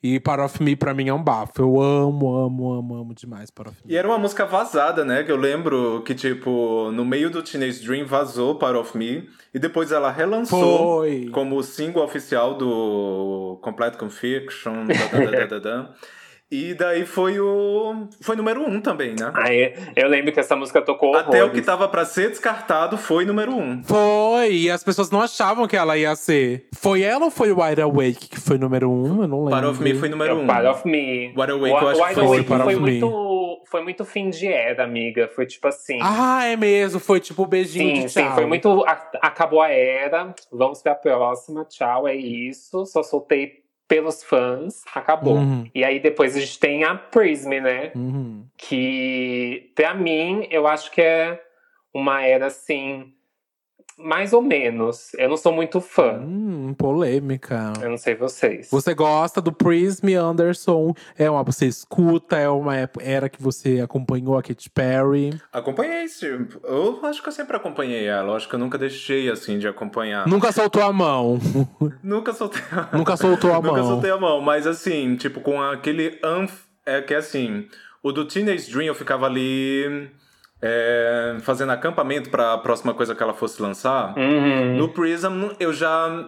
E Part of Me pra mim é um bafo. Eu amo, amo, amo, amo demais Part of Me. E era uma música vazada, né? Que eu lembro que, tipo, no meio do Teenage Dream vazou Part of Me. E depois ela relançou Foi. como single oficial do Complete Conviction. da, da, da, da, da. E daí foi o. Foi número um também, né? Aí, eu lembro que essa música tocou Até o horrores. que tava pra ser descartado foi número um. Foi, e as pessoas não achavam que ela ia ser. Foi ela ou foi o Wide Awake que foi número um? Eu não lembro. Part of Me foi número um. Part of Me. Wide Awake o, eu acho o que foi. Awake foi of Me. muito, foi muito fim de era, amiga. Foi tipo assim. Ah, é mesmo. Foi tipo o beijinho Sim, de sim, tchau. foi muito. a- acabou a era, vamos pra próxima, tchau, é isso. Só soltei pelos fãs, acabou. Uhum. E aí depois a gente tem a Prism, né? Uhum. Que pra mim eu acho que é uma era assim, mais ou menos. Eu não sou muito fã. Hum, polêmica. Eu não sei vocês. Você gosta do Prism Anderson? É uma você escuta? É uma era que você acompanhou a Katy Perry? Acompanhei, sim. Eu acho que eu sempre acompanhei ela. Eu acho que eu nunca deixei, assim, de acompanhar. Nunca soltou a mão. Nunca soltei a Nunca soltou a Nunca mão. soltei a mão, mas assim, tipo, com aquele anf... É que assim, o do Teenage Dream eu ficava ali é, fazendo acampamento pra próxima coisa que ela fosse lançar. Uhum. No Prism eu já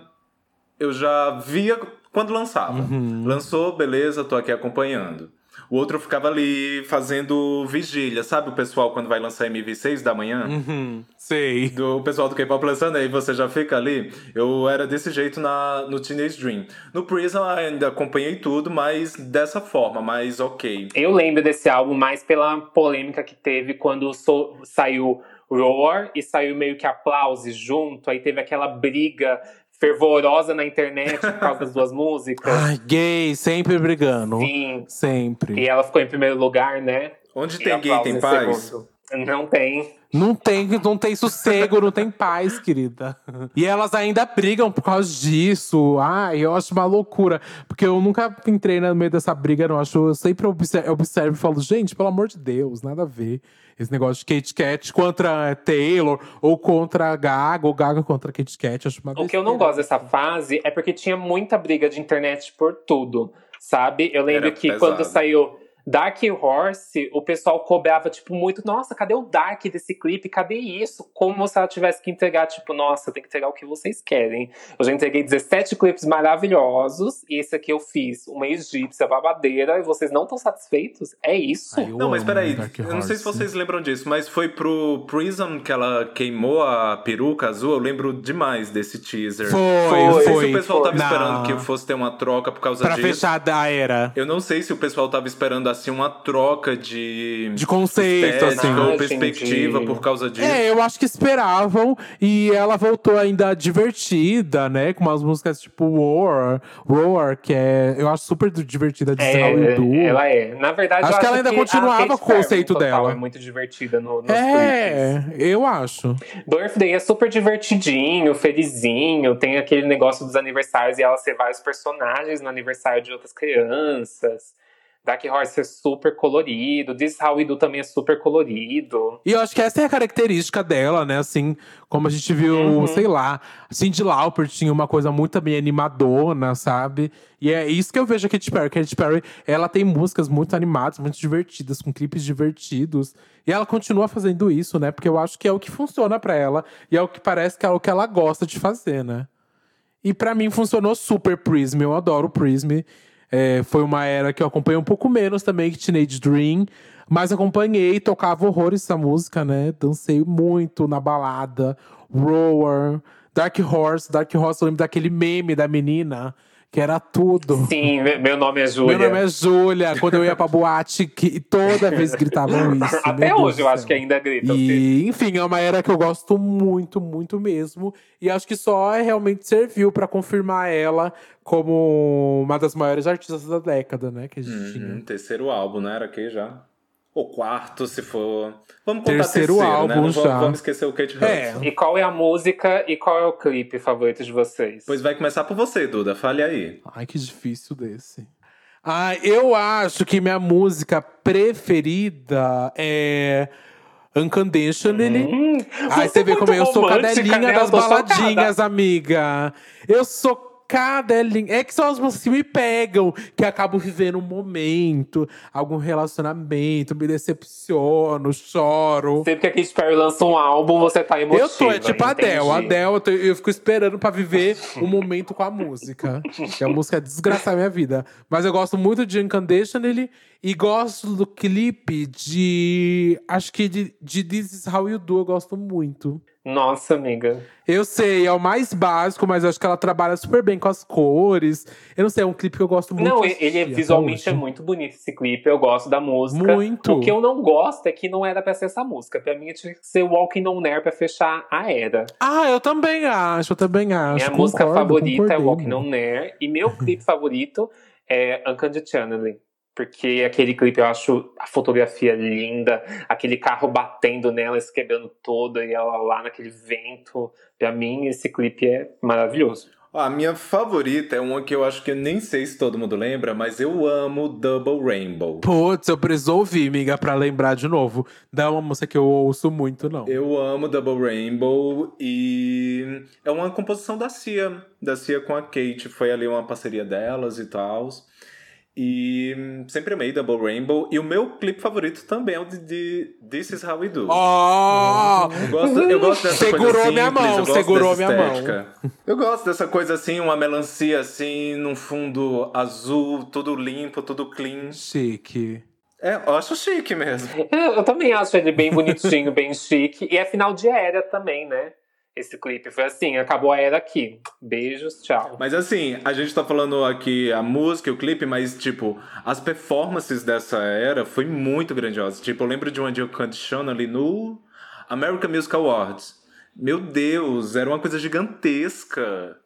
eu já via quando lançava. Uhum. Lançou, beleza, tô aqui acompanhando. O outro ficava ali fazendo vigília, sabe o pessoal quando vai lançar MV6 da manhã? Uhum, sei. do pessoal do K-pop lançando, aí você já fica ali. Eu era desse jeito na, no Teenage Dream. No Prism ainda acompanhei tudo, mas dessa forma, mais ok. Eu lembro desse álbum mais pela polêmica que teve quando so- saiu Roar e saiu meio que aplausos junto. Aí teve aquela briga fervorosa na internet por causa das duas músicas. Ai, gay, sempre brigando. Sim. Sempre. E ela ficou em primeiro lugar, né? Onde E tem gay, tem em paz? segundo. Não tem. Não tem, não tem sossego, não tem paz, querida. E elas ainda brigam por causa disso. Ai, eu acho uma loucura. Porque eu nunca entrei no meio dessa briga, não. Acho, eu sempre observo, observo e falo, gente, pelo amor de Deus, nada a ver. Esse negócio de Kate Kat contra Taylor, ou contra Gaga, ou Gaga contra Kate Kat. Acho uma O que eu não besteira. gosto dessa fase é porque tinha muita briga de internet por tudo, sabe? Eu lembro Era que pesado. quando saiu Dark Horse, o pessoal cobrava, tipo, muito, nossa, cadê o Dark desse clipe? Cadê isso? Como se ela tivesse que entregar, tipo, nossa, tenho que entregar o que vocês querem. Eu já entreguei 17 clipes maravilhosos, e esse aqui eu fiz uma egípcia babadeira, e vocês não estão satisfeitos? É isso? Ai, Não, mas peraí, Dark eu não sei se vocês lembram disso, mas foi pro Prism que ela queimou a peruca azul. Eu lembro demais desse teaser. Foi, não sei foi. se o pessoal tava Não. esperando que fosse ter uma troca por causa Pra disso. fechar a era. Eu não sei se o pessoal tava esperando a assim, uma troca de. De conceito, estética assim. ou Ah, perspectiva entendi. por causa disso. É, eu acho que esperavam e ela voltou ainda divertida, né? Com umas músicas tipo Roar, Roar, que é. Eu acho super divertida de É, ela é. Na verdade, Acho eu que ela ainda a continuava com o conceito total, dela. É muito divertida no, nos clipes. É, eu acho. Birthday é super divertidinho, felizinho, tem aquele negócio dos aniversários e ela ser vários personagens no aniversário de outras crianças. Dark Horse é super colorido, This How We Do também é super colorido. E eu acho que essa é a característica dela, né? Assim, como a gente viu, Uhum. sei lá, Cindy Lauper tinha uma coisa muito também animadona, sabe? E é isso que eu vejo a Katy Perry. A Katy Perry, ela tem músicas muito animadas, muito divertidas, com clipes divertidos. E ela continua fazendo isso, né? Porque eu acho que é o que funciona pra ela. E é o que parece que é o que ela gosta de fazer, né? E pra mim funcionou super Prism. Eu adoro Prism. É, foi uma era que eu acompanhei um pouco menos também que Teenage Dream. Mas acompanhei, tocava horrores essa música, né? Dancei muito na balada. Roar, Dark Horse. Dark Horse, eu lembro daquele meme da menina, que era tudo. Sim, me- meu nome é Júlia. Meu nome é Júlia. Quando eu ia pra boate, que toda vez gritavam isso. Até meu Deus hoje eu do acho céu. que ainda grita. E, enfim, é uma era que eu gosto muito, muito mesmo. E acho que só realmente serviu pra confirmar ela como uma das maiores artistas da década, né? Que a gente tinha. Uhum, terceiro álbum, não era aqui já? Ou quarto, se for. Vamos contar Terceiro terceiro, né? álbum Não vamos, já. vamos esquecer o Kate Hudson. É. E qual é a música e qual é o clipe favorito de vocês? Pois vai começar por você, Duda. Fale aí. Ai, que difícil desse. Ah, eu acho que minha música preferida é Unconditionally. Hum, Aí você você vê é como eu muito sou cadelinha né? Eu das chocada. baladinhas, amiga. Eu sou cadelinha. É que são as músicas que me pegam, que acabo vivendo um momento, algum relacionamento, me decepciono, choro. Sempre que a Katy Perry lança um álbum, você tá emotiva. Eu tô, é tipo a Adele. entendi. A Adele, eu, tô- eu fico esperando pra viver um momento com a música. Que a música desgraçar minha vida. Mas eu gosto muito de Unconditionally e gosto do clipe de. Acho que de, de This Is How You Do, eu gosto muito. Nossa, amiga. Eu sei, é o mais básico, mas eu acho que ela trabalha super bem com as cores. Eu não sei, é um clipe que eu gosto muito. Não, de ele é visualmente é muito bonito esse clipe. Eu gosto da música. Muito. O que eu não gosto é que não era pra ser essa música. Pra mim tinha que ser Walking on Air pra fechar a era. Ah, eu também acho, eu também acho. Minha música concordo, favorita é concordei, Walking mano. on Air. E meu clipe favorito é Unconditionally. Porque aquele clipe eu acho a fotografia linda, aquele carro batendo nela, se quebrando toda, e ela lá naquele vento. Pra mim, esse clipe é maravilhoso. A minha favorita é uma que eu acho que eu nem sei se todo mundo lembra, mas eu amo Double Rainbow. Putz, eu preciso ouvir, amiga, pra lembrar de novo. Não é uma música que eu ouço muito, não. Eu amo Double Rainbow e é uma composição da Cia, da Cia com a Kate. Foi ali uma parceria delas e tal. E sempre amei Double Rainbow. E o meu clipe favorito também é o de, de This Is How We Do. Oh! Eu gosto, eu gosto dessa Segurou coisa minha simples, mão, eu gosto segurou minha mão. estética. Eu gosto dessa coisa assim, uma melancia assim, num fundo azul, tudo limpo, tudo clean. Chique. É, eu acho chique mesmo. É, Eu também acho ele bem bonitinho, bem chique. E é final de era também, né? Esse clipe foi assim, acabou a era aqui. Beijos, tchau. Mas assim, a gente tá falando aqui a música, e o clipe, mas tipo, as performances dessa era foi muito grandiosa. Tipo, eu lembro de uma de Condition ali no American Music Awards. Meu Deus, era uma coisa gigantesca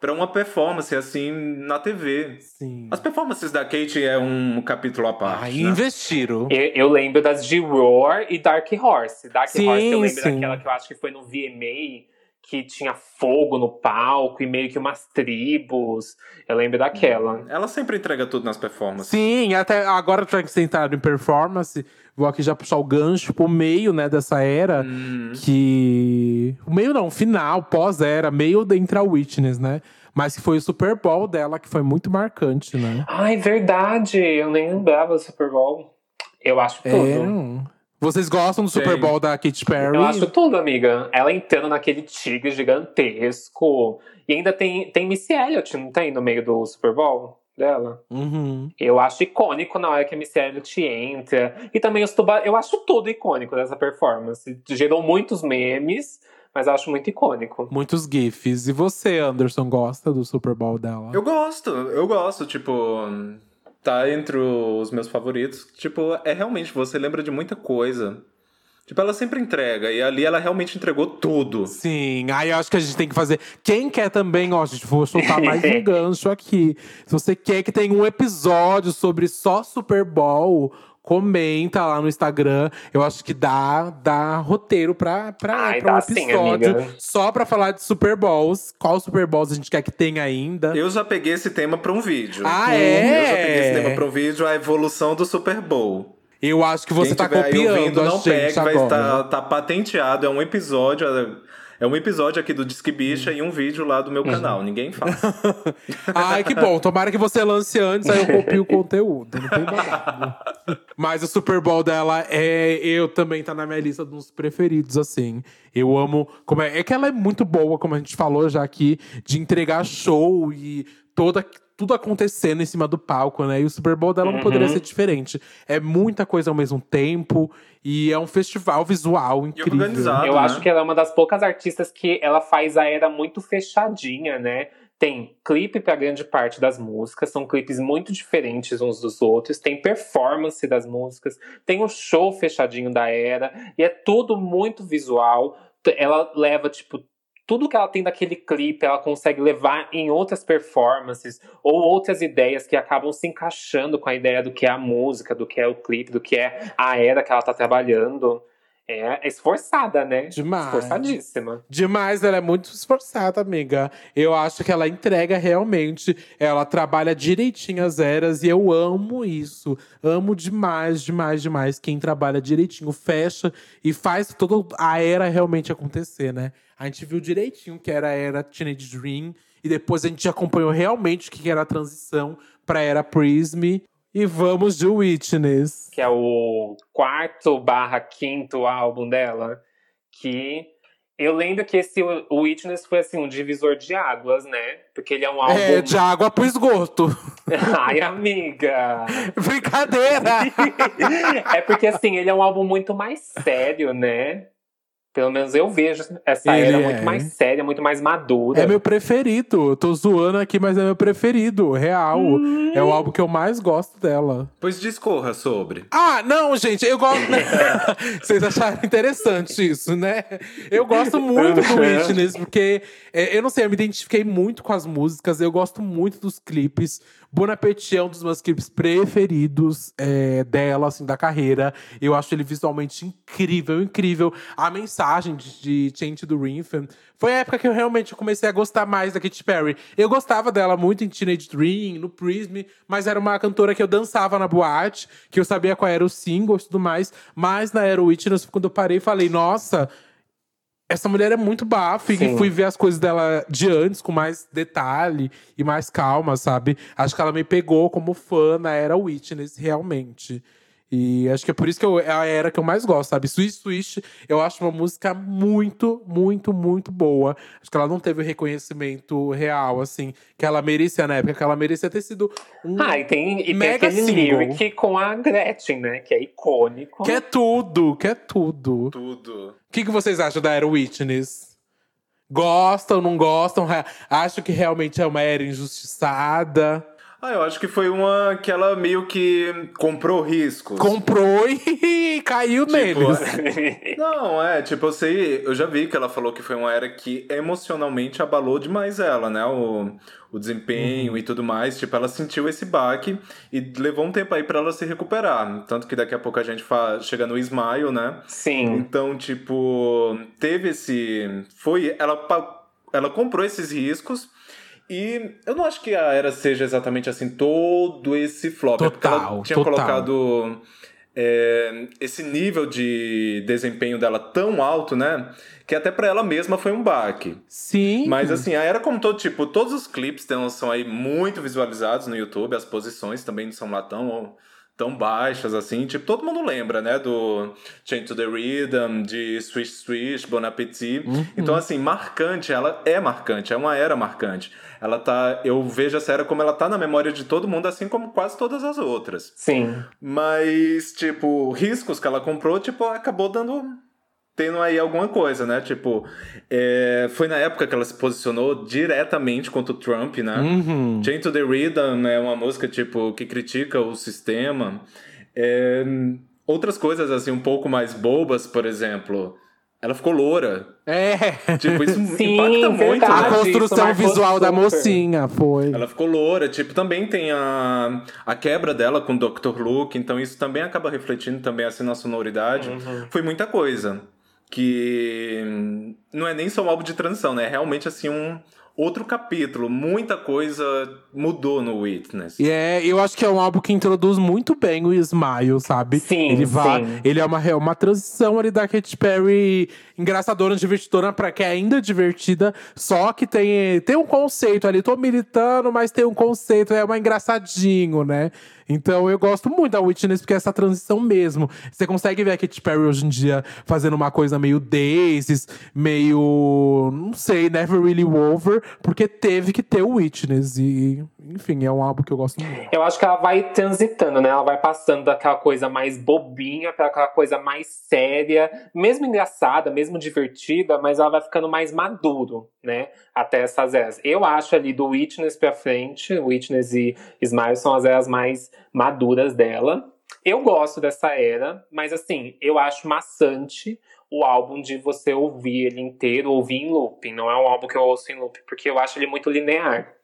pra uma performance assim na TV. Sim. As performances da Kate é um capítulo à parte. Ai, né? investiram. Eu, eu lembro das de Roar e Dark Horse. Dark Sim, Horse eu lembro sim. daquela que eu acho que foi no VMA, que tinha fogo no palco e meio que umas tribos. Eu lembro daquela. Ela sempre entrega tudo nas performances. Sim, até agora já que você entraram em performance, vou aqui já puxar o gancho pro meio, né, dessa era. Hum. Que. O meio não, final, pós-era, meio dentre a Witness, né? Mas que foi o Super Bowl dela, que foi muito marcante, né? Ai, verdade! Eu nem lembrava do Super Bowl. Eu acho tudo. É. Vocês gostam do Super. Bowl da Katy Perry? Eu acho tudo, amiga. Ela entrando naquele tigre gigantesco. E ainda tem, tem Missy Elliott, não tem, no meio do Super Bowl dela? Uhum. Eu acho icônico na hora que a Missy Elliott entra. E também os tubarões. Eu acho tudo icônico dessa performance. Gerou muitos memes, mas eu acho muito icônico. Muitos GIFs. E você, Anderson, gosta do Super Bowl dela? Eu gosto, eu gosto, tipo. Tá entre os meus favoritos. Tipo, é realmente, você lembra de muita coisa. Tipo, ela sempre entrega. E ali ela realmente entregou tudo. Sim, aí eu acho que a gente tem que fazer. Quem quer também, ó, gente, vou soltar mais um gancho aqui. Se você quer que tenha um episódio sobre só Super Bowl, comenta lá no Instagram. Eu acho que dá, dá roteiro pra, pra, Ai, pra um dá sim, episódio amiga. só pra falar de Super Bowls. Qual Super Bowls a gente quer que tenha ainda? Eu já peguei esse tema pra um vídeo. Ah, é? Eu já peguei esse tema pra um vídeo, a evolução do Super Bowl. Eu acho que você Quem tá copiando ouvindo, a não gente pegue, vai agora. estar tá patenteado. É um episódio. É um episódio aqui do Disque Bicha e um vídeo lá do meu canal. Ninguém faz. Ai, que bom. Tomara que você lance antes, aí eu copio o conteúdo. Não tem babado. Mas o Super Bowl dela é. Eu também tá na minha lista dos preferidos, assim. Eu amo. Como é, é que ela é muito boa, como a gente falou já aqui, de entregar show e toda. Tudo acontecendo em cima do palco, né? E o Super Bowl dela não poderia Uhum. ser diferente. É muita coisa ao mesmo tempo. E é um festival visual incrível. organizado. Eu né? acho que ela é uma das poucas artistas que ela faz a era muito fechadinha, né? Tem clipe pra grande parte das músicas, são clipes muito diferentes uns dos outros, tem performance das músicas, tem o show fechadinho da era, e é tudo muito visual. Ela leva, tipo, tudo que ela tem daquele clipe, ela consegue levar em outras performances ou outras ideias que acabam se encaixando com a ideia do que é a música, do que é o clipe, do que é a era que ela tá trabalhando. É esforçada, né? Demais. Esforçadíssima. Demais, ela é muito esforçada, amiga. Eu acho que ela entrega realmente. Ela trabalha direitinho as eras e eu amo isso. Amo demais, demais, demais. Quem trabalha direitinho, fecha e faz toda a era realmente acontecer, né? A gente viu direitinho que era a era Teenage Dream e depois a gente acompanhou realmente o que era a transição pra era Prism. E vamos de Witness. Que é o quarto barra quinto álbum dela. Que eu lembro que esse Witness foi assim, um divisor de águas, né? Porque ele é um álbum. É, de água pro esgoto. Ai, amiga! Brincadeira! é porque assim, ele é um álbum muito mais sério, né? Pelo menos eu vejo essa Ele era é. muito mais séria, muito mais madura. É meu preferido. Eu tô zoando aqui, mas é meu preferido. Real. É o álbum que eu mais gosto dela. Pois discorra sobre. Ah, não, gente, eu gosto. Vocês acharam interessante isso, né? Eu gosto muito do Witness, porque é, eu não sei, eu me identifiquei muito com as músicas, eu gosto muito dos clipes. Bon Appetit é um dos meus clipes preferidos é, dela, assim, da carreira. Eu acho ele visualmente incrível, incrível. A mensagem de, de Change do Rhythm foi a época que eu realmente comecei a gostar mais da Katy Perry. Eu gostava dela muito em Teenage Dream, no Prism, mas era uma cantora que eu dançava na boate, que eu sabia qual era o single e tudo mais. Mas na Era Witness, quando eu parei, falei, nossa, essa mulher é muito bafo. E fui ver as coisas dela de antes, com mais detalhe e mais calma, sabe? Acho que ela me pegou como fã na Era Witness, realmente. E acho que é por isso que eu- é a era que eu mais gosto, sabe? Swish Swish, eu acho uma música muito, muito, muito boa. Acho que ela não teve o reconhecimento real, assim, que ela merecia na época, que ela merecia ter sido um. Ah, e tem, e tem Mega aquele single. lyric com a Gretchen, né? Que é icônico. que é tudo, que é tudo. Tudo. O que, que vocês acham da Era Witness? Gostam, não gostam? Acham que realmente é uma era injustiçada? Ah, eu acho que foi uma que ela meio que comprou riscos. Comprou e caiu Tipo, neles. Não, é, tipo, eu sei, eu já vi que ela falou que foi uma era que emocionalmente abalou demais ela, né? O, o desempenho Uhum. e tudo mais. Tipo, ela sentiu esse baque e levou um tempo aí pra ela se recuperar. Tanto que daqui a pouco a gente fa- chega no Smile, né? Sim. Então, tipo, teve esse. Foi. Ela, ela comprou esses riscos. E eu não acho que a era seja exatamente assim, todo esse flop. É porque ela Total, tinha total. colocado é, esse nível de desempenho dela tão alto, né? Que até pra ela mesma foi um baque. Sim. Mas assim, a era como todo, tipo, todos os clipes são aí muito visualizados no YouTube, as posições também não são lá tão, tão baixas assim. Tipo, todo mundo lembra, né? Do Chain to the Rhythm, de Swish Swish, Bon Appetit. Então, assim, marcante, ela é marcante, é uma era marcante. Ela tá. Eu vejo essa era como ela tá na memória de todo mundo, assim como quase todas as outras. Sim. Mas, tipo, riscos que ela comprou, tipo, acabou dando tendo aí alguma coisa, né? Tipo, é, foi na época que ela se posicionou diretamente contra o Trump, né? Uhum. Chain to the Rhythm é uma música, tipo, que critica o sistema. É, outras coisas, assim, um pouco mais bobas, por exemplo. Ela ficou loura. É. Tipo, isso Sim, impacta muito, verdade. A né? isso construção visual da mocinha foi. Ela ficou loura, tipo, também tem a, a quebra dela com o Dr. Luke, então isso também acaba refletindo também assim na sonoridade. Uhum. Foi muita coisa. Que não é nem só um álbum de transição, né? É realmente assim um outro capítulo. Muita coisa mudou no Witness. E é, eu acho que é um álbum que introduz muito bem o Smile, sabe? Sim, ele vai, sim. ele é uma, é uma transição ali da Katy Perry engraçadora, divertidora pra que é ainda divertida, só que tem, tem um conceito ali, tô militando, mas tem um conceito, é uma engraçadinho, né? Então eu gosto muito da Witness porque é essa transição mesmo. Você consegue ver a Katy Perry hoje em dia fazendo uma coisa meio Daisies, meio. não sei, Never Really Over, porque teve que ter o Witness. E, enfim, é um álbum que eu gosto muito. Eu acho que ela vai transitando, né? Ela vai passando daquela coisa mais bobinha pra aquela coisa mais séria, mesmo engraçada, mesmo divertida, mas ela vai ficando mais maduro, né? Até essas eras. Eu acho ali do Witness pra frente, Witness e Smile são as eras mais maduras dela. Eu gosto dessa era, mas assim, eu acho maçante o álbum de você ouvir ele inteiro, ouvir em looping. Não é um álbum que eu ouço em looping, porque eu acho ele muito linear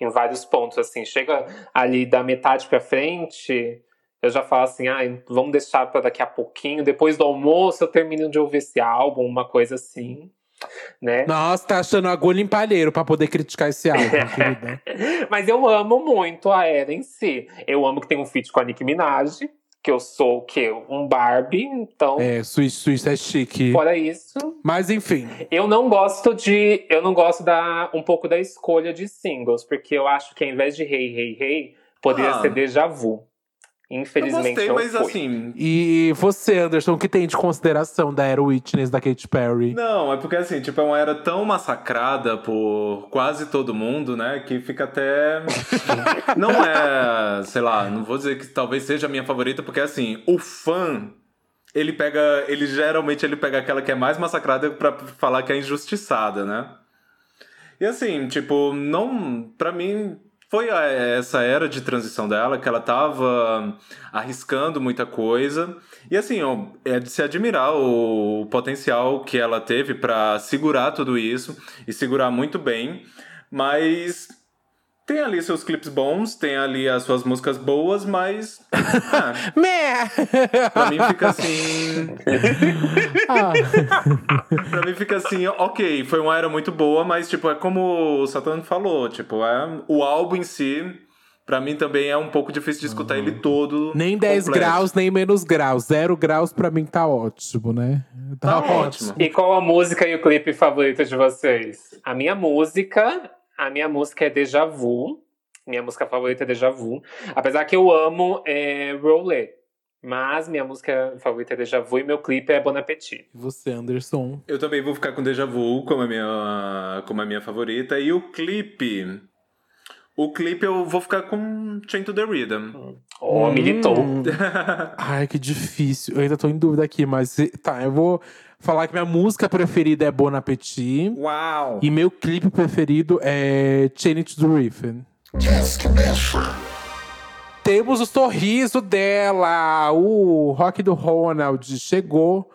em vários pontos, assim. Chega ali da metade pra frente, eu já falo assim, ah, vamos deixar pra daqui a pouquinho. Depois do almoço eu termino de ouvir esse álbum, uma coisa assim, né? Nossa, tá achando agulha em palheiro pra poder criticar esse álbum. Mas eu amo muito a era em si. Eu amo que tem um feat com a Nicki Minaj, que eu sou o quê? Um Barbie, então... É, Suíça, Suíça é chique. Fora isso, Mas enfim. Eu não gosto de. Eu não gosto da um pouco da escolha de singles, porque eu acho que ao invés de Hey Hey Hey, poderia Ah. ser Deja Vu. Eu Infelizmente gostei, não mas foi. assim. E você, Anderson, o que tem de consideração da Era Witness da Katy Perry? Não, é porque assim, tipo, é uma era tão massacrada por quase todo mundo, né? Que fica até. não é, sei lá, não vou dizer que talvez seja a minha favorita, porque assim, o fã. Ele pega. Ele geralmente ele pega aquela que é mais massacrada pra falar que é injustiçada, né? E assim, tipo, não. Pra mim, foi a- essa era de transição dela, que ela tava arriscando muita coisa. E assim, é de se admirar o potencial que ela teve pra segurar tudo isso e segurar muito bem. Mas tem ali seus clipes bons, tem ali as suas músicas boas, mas. ah, Meh! pra mim fica assim. Ah, Pra mim fica assim, ok, foi uma era muito boa, mas tipo, é como o Satan falou, tipo, é o álbum em si, pra mim também é um pouco difícil de escutar ele todo. nem 10 completo. graus, nem menos graus. Zero graus pra mim tá ótimo, né? Tá ótimo. E qual a música e o clipe favorito de vocês? A minha música, a minha música é Deja Vu. Minha música favorita é Deja Vu. Apesar que eu amo é, Roulette. Mas minha música favorita é Deja Vu e meu clipe é Bon Appetit. E você, Anderson? Eu também vou ficar com Deja Vu como a minha, como a minha favorita. E o clipe. O clipe eu vou ficar com Chain to the Rhythm. Oh, militou. Hum. Ai, que difícil. Eu ainda tô em dúvida aqui, mas tá, eu vou falar que minha música preferida é Bon Appetit. Uau! E meu clipe preferido é Chain It to the. Temos o sorriso dela, o rock do Ronald chegou.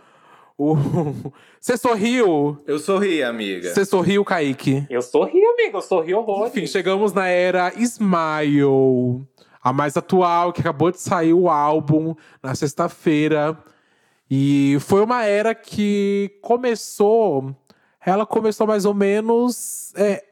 Você sorriu? Eu sorri, amiga. Você sorriu, Kaique? Eu sorri, amigo. Eu sorri horror. Enfim, chegamos na era Smile, a mais atual, que acabou de sair o álbum na sexta-feira. E foi uma era que começou. Ela começou mais ou menos. é,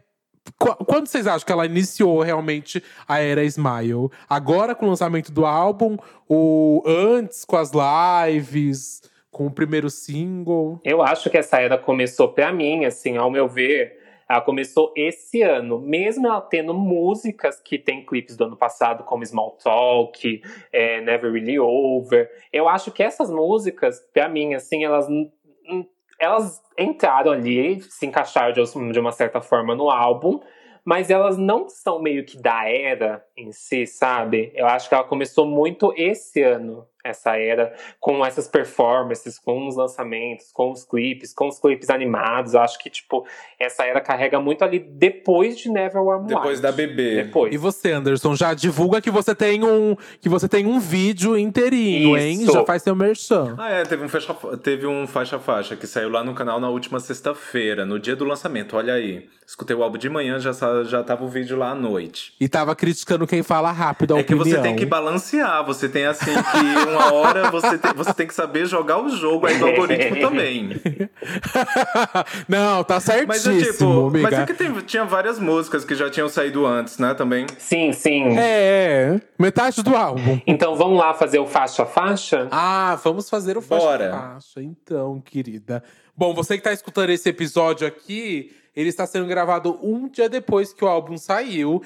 qu- quando vocês acham que ela iniciou realmente a era Smile? Agora com o lançamento do álbum, ou antes com as lives, com o primeiro single? Eu acho que essa era começou pra mim, assim, ao meu ver, ela começou esse ano, mesmo ela tendo músicas que tem clipes do ano passado, como Small Talk, é, Never Really Over. Eu acho que essas músicas, pra mim, assim, elas elas entraram ali, se encaixaram de uma certa forma no álbum, mas elas não são meio que da era em si, sabe? Eu acho que ela começou muito esse ano, essa era com essas performances, com os lançamentos, com os clipes, com os clipes animados. Eu acho que, tipo, essa era carrega muito ali depois de Never Warm Depois da bebê. Depois. E você, Anderson, já divulga que você tem um, que você tem um vídeo inteirinho, hein? Isso. Já faz seu merchan. Ah, é, teve um faixa, teve um faixa faixa que saiu lá no canal na última sexta-feira, no dia do lançamento. Olha aí. Escutei o álbum de manhã, já, já tava o vídeo lá à noite. E tava criticando quem fala rápido a É que opinião. você tem que balancear, você tem assim que uma hora você tem, você tem que saber jogar o jogo aí do algoritmo também. Não, tá Mas certíssimo, é tipo, amiga. mas é que tem- tinha várias músicas que já tinham saído antes, né, também. Sim, sim. É, é, metade do álbum. Então vamos lá fazer o faixa a faixa? Ah, vamos fazer o faixa Bora. faixa, então, querida. Bom, você que tá escutando esse episódio aqui, ele está sendo gravado um dia depois que o álbum saiu.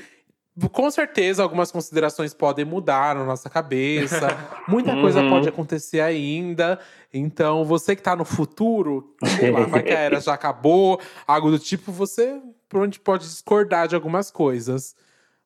Com certeza, algumas considerações podem mudar na nossa cabeça. Muita coisa Uhum. pode acontecer ainda. Então, você que tá no futuro, sei lá, vai que a era já acabou, algo do tipo, você provavelmente pode discordar de algumas coisas.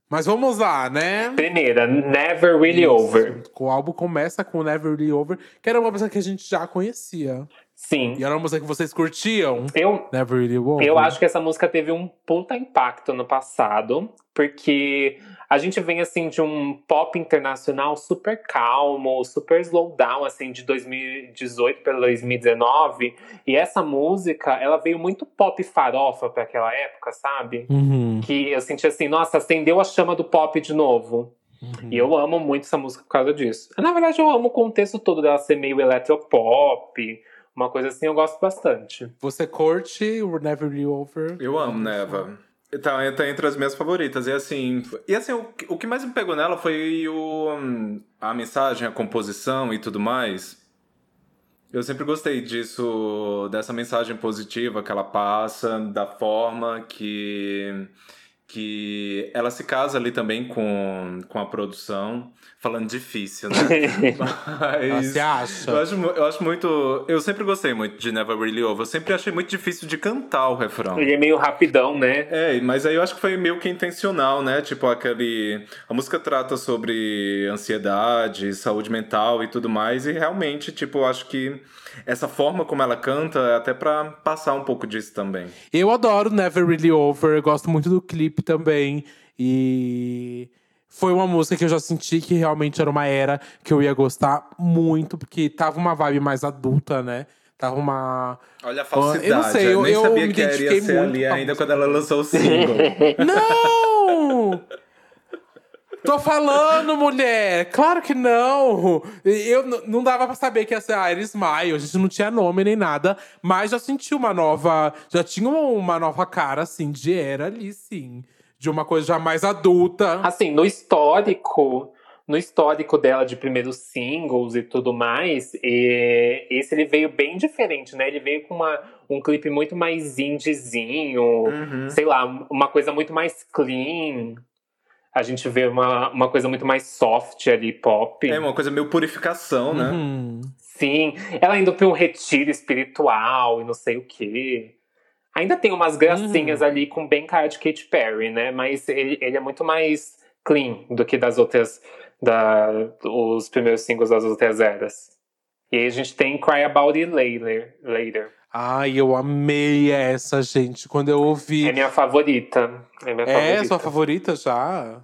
Mas vamos lá, né? Primeira, Never Really Isso. Over. O álbum começa com Never Really Over, que era uma música que a gente já conhecia. Sim. E era uma música que vocês curtiam. Eu, Never Really Over. eu acho que essa música teve um puta impacto no passado, porque a gente vem assim de um pop internacional super calmo, super slow down assim de 2018 para 2019, e essa música, ela veio muito pop farofa para aquela época, sabe? Uhum. Que eu senti assim, nossa, acendeu a chama do pop de novo. uhum. E eu amo muito essa música por causa disso. Na verdade, eu amo o contexto todo dela ser meio eletropop, uma coisa assim, eu gosto bastante. Você curte o Never Really Over? Eu amo Neva. Tá, tá entre as minhas favoritas. E assim, e assim o, que- o que mais me pegou nela foi o, hum, a mensagem, a composição e tudo mais. Eu sempre gostei disso, dessa mensagem positiva que ela passa, da forma que, que ela se casa ali também com, com a produção. Falando difícil, né? Mas. Você acha? Eu acho, eu acho muito. Eu sempre gostei muito de Never Really Over. Eu sempre achei muito difícil de cantar o refrão. Ele é meio rapidão, né? É, mas aí eu acho que foi meio que intencional, né? Tipo, aquele. A música trata sobre ansiedade, saúde mental e tudo mais. E realmente, tipo, eu acho que essa forma como ela canta é até pra passar um pouco disso também. Eu adoro Never Really Over, gosto muito do clipe também. E foi uma música que eu já senti que realmente era uma era que eu ia gostar muito, porque tava uma vibe mais adulta, né? Tava uma. Olha a falsidade, eu não sei, eu- nem eu sabia me que identifiquei ia ser muito ali ainda música. quando ela lançou o single. Não! Tô falando, mulher! Claro que não! Eu não dava pra saber que ia ser a Iris Smile, a gente não tinha nome nem nada, mas já senti uma nova. Já tinha uma, uma nova cara, assim, de era ali, sim. De uma coisa já mais adulta. Assim, no histórico, no histórico dela de primeiros singles e tudo mais, e- esse ele veio bem diferente, né? Ele veio com uma, um clipe muito mais indiezinho, Uhum. sei lá, uma coisa muito mais clean. A gente vê uma, uma coisa muito mais soft ali, pop. É uma coisa meio purificação, né? Uhum. Sim, ela indo pra um retiro espiritual e não sei o quê. Ainda tem umas gracinhas Uhum. ali com bem cara de Katy Perry, né? Mas ele, ele é muito mais clean do que das outras. Da, os primeiros singles das outras eras. E aí a gente tem Cry About It Later. later. Ai, eu amei essa, gente. Quando eu ouvi. É minha favorita. É minha É, favorita. sua favorita já?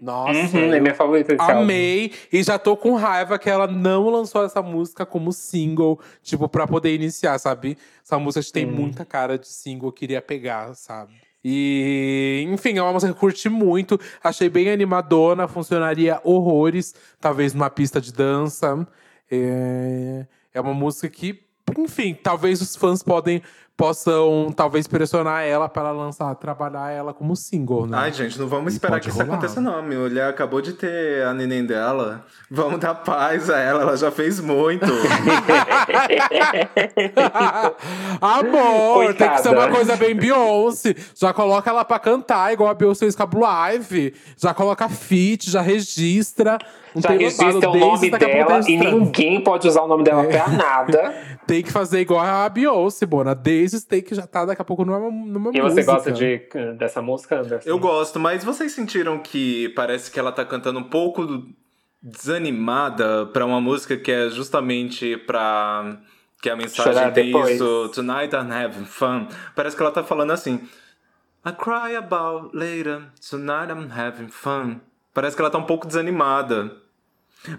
Nossa. Uhum, é minha favorita desse álbum. Amei e já tô com raiva que ela não lançou essa música como single, tipo, pra poder iniciar, sabe? Essa música tem Hum. muita cara de single, eu queria pegar, sabe? E, enfim, é uma música que eu curti muito, achei bem animadona, funcionaria horrores, talvez numa pista de dança. É, é uma música que, enfim, talvez os fãs podem, possam talvez pressionar ela para ela lançar, trabalhar ela como single, né? Ai, gente, não vamos E esperar que isso rolar. aconteça, não. A minha mulher acabou de ter a neném dela. Vamos dar paz a ela, ela já fez muito. Amor, tem que ser Coitada. uma coisa bem Beyoncé. Já coloca ela pra cantar, igual a Beyoncé fez com a Blue Ivy. Já coloca feat, já registra. Não Já registra o nome daqui a pouco tá dela e ninguém pode usar o nome dela pra nada. Tem que fazer igual a Beyoncé, Bona. Desde tem que já tá daqui a pouco numa, numa E música. você gosta de, dessa música, Anderson? Eu gosto, mas vocês sentiram que parece que ela tá cantando um pouco desanimada pra uma música que é justamente pra. Que a mensagem Chorar tem depois. isso, Tonight I'm having fun. Parece que ela tá falando assim. I cry about later, tonight I'm having fun. Parece que ela tá um pouco desanimada.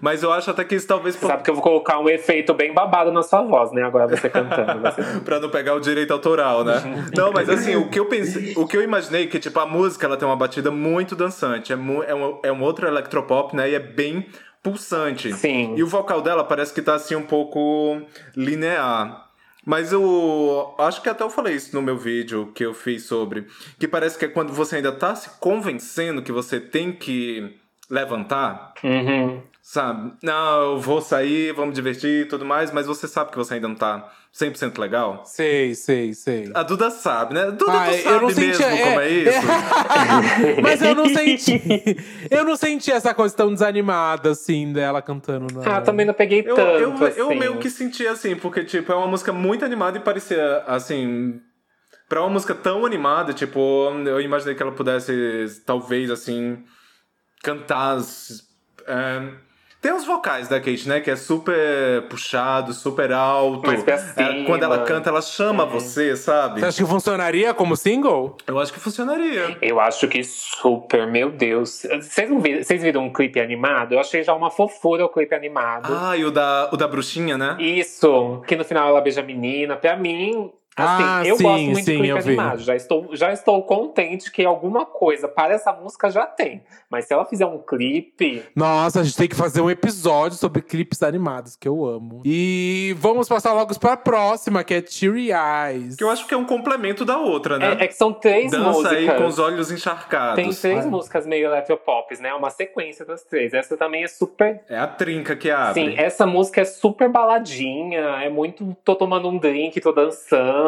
Mas eu acho até que isso talvez. Você sabe que eu vou colocar um efeito bem babado na sua voz, né? Agora você cantando. Você... pra não pegar o direito autoral, né? não, mas assim, o que eu pensei, o que eu imaginei é que tipo a música ela tem uma batida muito dançante, é, mu- é, um, é um outro electropop, né? E é bem pulsante. Sim. E o vocal dela parece que tá assim um pouco linear. Mas eu acho que até eu falei isso no meu vídeo que eu fiz sobre. Que parece que é quando você ainda tá se convencendo que você tem que levantar. Uhum. Sabe? Não, eu vou sair, vamos divertir e tudo mais, mas você sabe que você ainda não tá 100% legal? Sei, sei, sei. A Duda sabe, né? Duda, Ah, tu eu sabe não senti- mesmo é- como é isso? Mas eu não senti. Eu não senti essa coisa tão desanimada, assim, dela cantando. Não. Ah, também não peguei Eu, tanto, eu, assim. eu meio que senti assim, porque, tipo, é uma música muito animada e parecia, assim... Pra uma música tão animada, tipo, eu imaginei que ela pudesse, talvez, assim, cantar... é, Tem os vocais da Kate, né? Que é super puxado, super alto. Mais pra É, cima. quando ela canta, ela chama você, sabe? Você acha que funcionaria como single? Eu acho que funcionaria. Eu acho que super, meu Deus. Vocês, não viram, vocês viram um clipe animado? Eu achei já uma fofura o clipe animado. Ah, e o da, o da bruxinha, né? Isso, que no final ela beija a menina. Pra mim, assim, Ah, eu sim, gosto muito sim, de clipe eu vi. animado. Já estou, já estou contente que alguma coisa para essa música já tem. Mas se ela fizer um clipe. Nossa, a gente tem que fazer um episódio sobre clipes animados, que eu amo. E vamos passar logo pra próxima, que é Teary Eyes. Que eu acho que é um complemento da outra, né? É, é que são três Dança músicas. aí com os olhos encharcados. Tem três Ai. músicas meio electropops, né? Uma sequência das três. Essa também é super. É a trinca que abre. Sim, essa música é super baladinha. É muito. tô tomando um drink, tô dançando.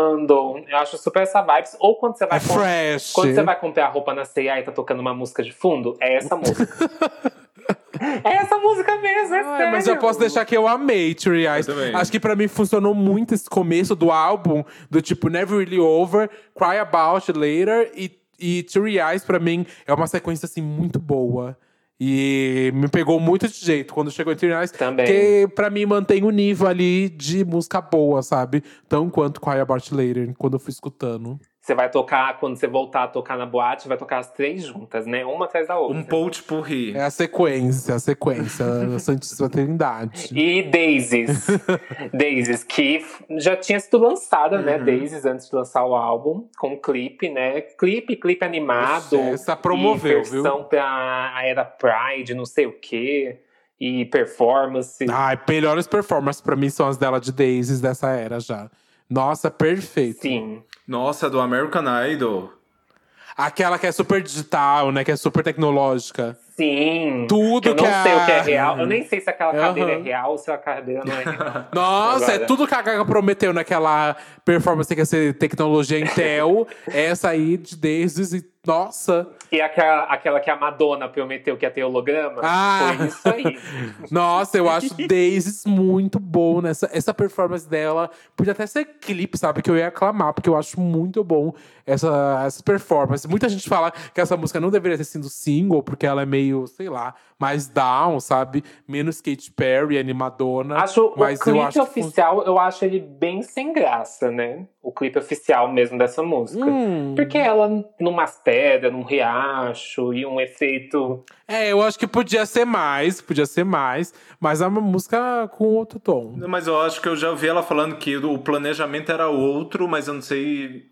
Eu acho super essa vibes. Ou quando você vai É com- fresh. Quando você vai comprar roupa na C&A e tá tocando uma música de fundo, é essa música. é essa música mesmo, é Ai, sério. mas eu posso deixar que eu amei Teary Eyes. Acho que pra mim funcionou muito esse começo do álbum, do tipo Never Really Over, Cry About Later e, e Teary Eyes, pra mim, é uma sequência assim muito boa. E me pegou muito de jeito quando chegou em Eyes. Também. Porque pra mim mantém o nível ali de música boa, sabe? Tão quanto Cry About Later, quando eu fui escutando. Você vai tocar, quando você voltar a tocar na boate, vai tocar as três juntas, né? Uma atrás da outra. Um poach por rir. É a sequência, a sequência, a Santíssima Trindade. E Daisies. Daisies, que já tinha sido lançada, né? Uhum. Daisies, antes de lançar o álbum, com clipe, né? Clipe, clipe animado. Essa promoveu, e versão pra a era Pride, não sei o quê. E performance. Ai, melhores performances pra mim são as dela de Daisies dessa era já. Nossa, perfeito. Sim. Nossa, do American Idol. Aquela que é super digital, né? Que é super tecnológica. Sim. Tudo Que eu não a- sei o que é real. Eu nem sei se aquela cadeira é Aham. real ou se a cadeira não é real. Nossa, é Agora. tudo que a Gaga prometeu naquela performance que ia ser tecnologia Intel. essa aí de Nossa! E aquela, aquela que a Madonna prometeu que ia ter holograma. Ah. Foi isso aí. Nossa, eu acho Daisies muito bom nessa essa performance dela. Podia até ser clipe, sabe? Que eu ia aclamar, porque eu acho muito bom essa, essa performance. Muita gente fala que essa música não deveria ter sido single, porque ela é meio, sei lá, mais down, sabe? Menos Katy Perry, animadona. Acho mas o clipe eu acho que oficial, eu acho ele bem sem graça, né? O clipe oficial mesmo dessa música. Hum. Porque ela numas pedras, num riacho e um efeito. É, eu acho que podia ser mais, podia ser mais, mas é uma música com outro tom. Mas eu acho que eu já ouvi ela falando que o planejamento era outro, mas eu não sei.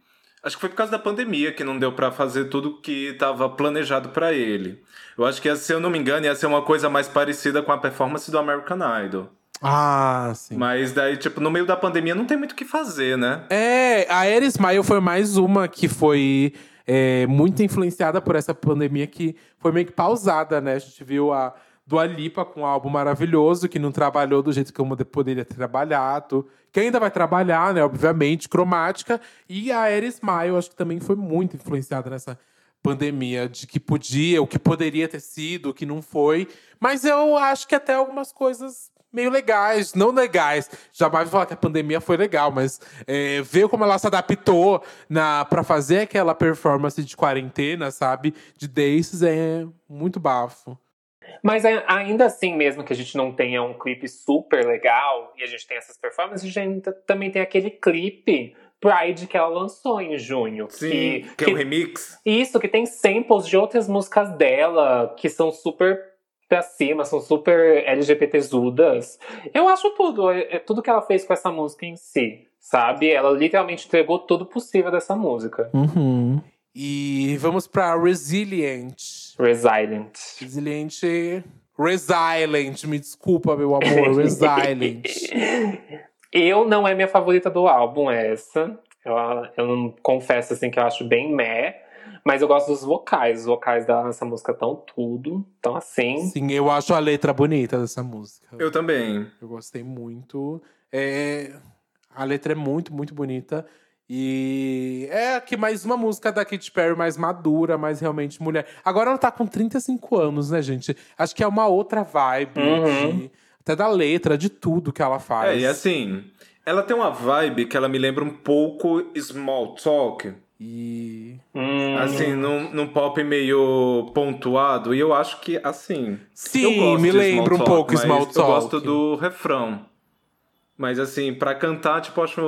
Acho que foi por causa da pandemia que não deu pra fazer tudo que estava planejado pra ele. Eu acho que, se eu não me engano, ia ser uma coisa mais parecida com a performance do American Idol. Ah, sim. Mas daí, tipo, no meio da pandemia não tem muito o que fazer, né? É, a Air Smile foi mais uma que foi é, muito influenciada por essa pandemia que foi meio que pausada, né? A gente viu a Dua Lipa com um álbum maravilhoso, que não trabalhou do jeito que eu poderia ter trabalhado. Que ainda vai trabalhar, né? Obviamente, cromática. E a Air Smile, acho que também foi muito influenciada nessa pandemia, de que podia, o que poderia ter sido, o que não foi. Mas eu acho que até algumas coisas meio legais, não legais. Jamais vou falar que a pandemia foi legal, mas é, ver como ela se adaptou na para fazer aquela performance de quarentena, sabe? De Daces é muito bafo. Mas ainda assim, mesmo que a gente não tenha um clipe super legal e a gente tem essas performances, a gente também tem aquele clipe Pride que ela lançou em junho. Sim, que, que, que é um remix. Isso, que tem samples de outras músicas dela que são super pra cima, são super LGBTzudas. Eu acho tudo, é, é tudo que ela fez com essa música em si, sabe? Ela literalmente entregou tudo possível dessa música. Uhum. E vamos pra Resilient. Resilient. Resilient. Resilient, me desculpa, meu amor. Resilient. eu não é minha favorita do álbum, essa. Eu, eu não confesso assim que eu acho bem meh. Mas eu gosto dos vocais. Os vocais dela nessa música tão tudo. Tão assim. Sim, eu acho a letra bonita dessa música. Eu também. Eu gostei muito. É... A letra é muito, muito bonita. E é aqui mais uma música da Katy Perry mais madura, mais realmente mulher. Agora ela tá com 35 anos, né, gente? Acho que é uma outra vibe. Uhum. De, até da letra, de tudo que ela faz. É, e assim, ela tem uma vibe que ela me lembra um pouco Small Talk. E. Hum. Assim, num, num pop meio pontuado. E eu acho que, assim. Sim, me lembra um pouco Small Talk. Eu gosto do refrão. Mas assim, para cantar, tipo, acho.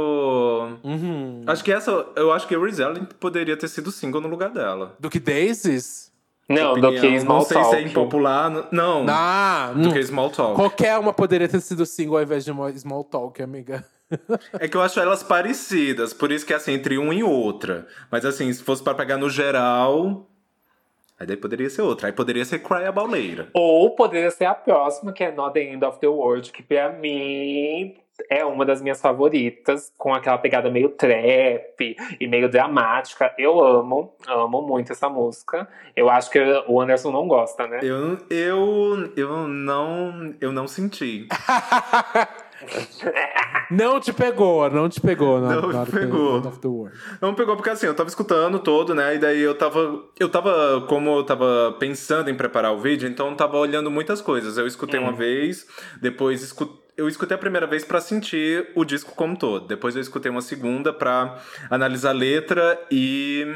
Uhum. Acho que essa. Eu acho que Resilient poderia ter sido single no lugar dela. Do que Daisies? Não, do que Small Talk. Não sei se é impopular. Não. Ah, do que Small Talk. Qualquer uma poderia ter sido single ao invés de Small Talk, amiga. É que eu acho elas parecidas, por isso que é assim, entre uma e outra. Mas assim, se fosse para pegar no geral. Aí daí poderia ser outra. Aí poderia ser Cry About Later. Ou poderia ser a próxima, que é Not the End of the World, que pra mim é uma das minhas favoritas, com aquela pegada meio trap e meio dramática. Eu amo, amo muito essa música. Eu acho que o Anderson não gosta, né? Eu, eu, eu não, eu não senti. não te pegou, não te pegou. Não, não pegou. Não pegou porque assim, eu tava escutando todo, né? E daí eu tava. Eu tava, como eu tava pensando em preparar o vídeo, então eu tava olhando muitas coisas. Eu escutei hum. uma vez, depois escutei eu escutei a primeira vez para sentir o disco como todo. Depois eu escutei uma segunda para analisar letra e,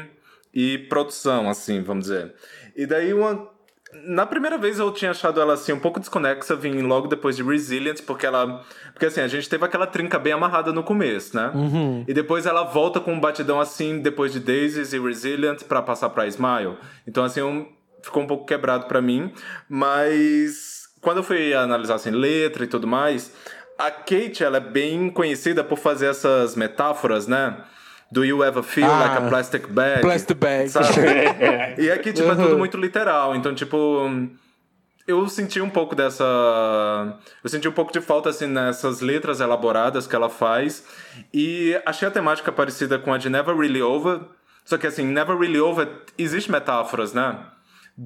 e produção, assim, vamos dizer. E daí uma. Na primeira vez eu tinha achado ela assim um pouco desconexa, vim logo depois de Resilient, porque ela. Porque assim, a gente teve aquela trinca bem amarrada no começo, né? Uhum. E depois ela volta com um batidão assim, depois de Daisies e Resilient, para passar pra Smile. Então, assim, um, ficou um pouco quebrado para mim, mas quando eu fui analisar assim, letra e tudo mais, a Kate ela é bem conhecida por fazer essas metáforas, né? Do you ever feel ah, like a plastic bag? Plastic bag. Sabe? e aqui, tipo, uhum. é tudo muito literal. Então, tipo, eu senti um pouco dessa. Eu senti um pouco de falta, assim, nessas letras elaboradas que ela faz. E achei a temática parecida com a de Never Really Over. Só que, assim, Never Really Over, existe metáforas, né?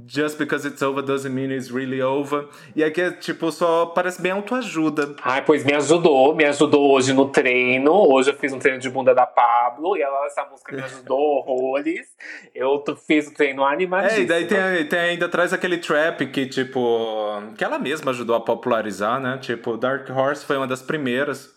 Just because it's over doesn't mean it's really over. E aqui é tipo, só parece bem autoajuda. Ai, pois me ajudou, me ajudou hoje no treino. Hoje eu fiz um treino de bunda da Pablo e ela, essa música me ajudou horrores. Eu fiz o treino animadíssimo. É, e daí tem, tem, ainda traz aquele trap que, tipo, que ela mesma ajudou a popularizar, né? Tipo, Dark Horse foi uma das primeiras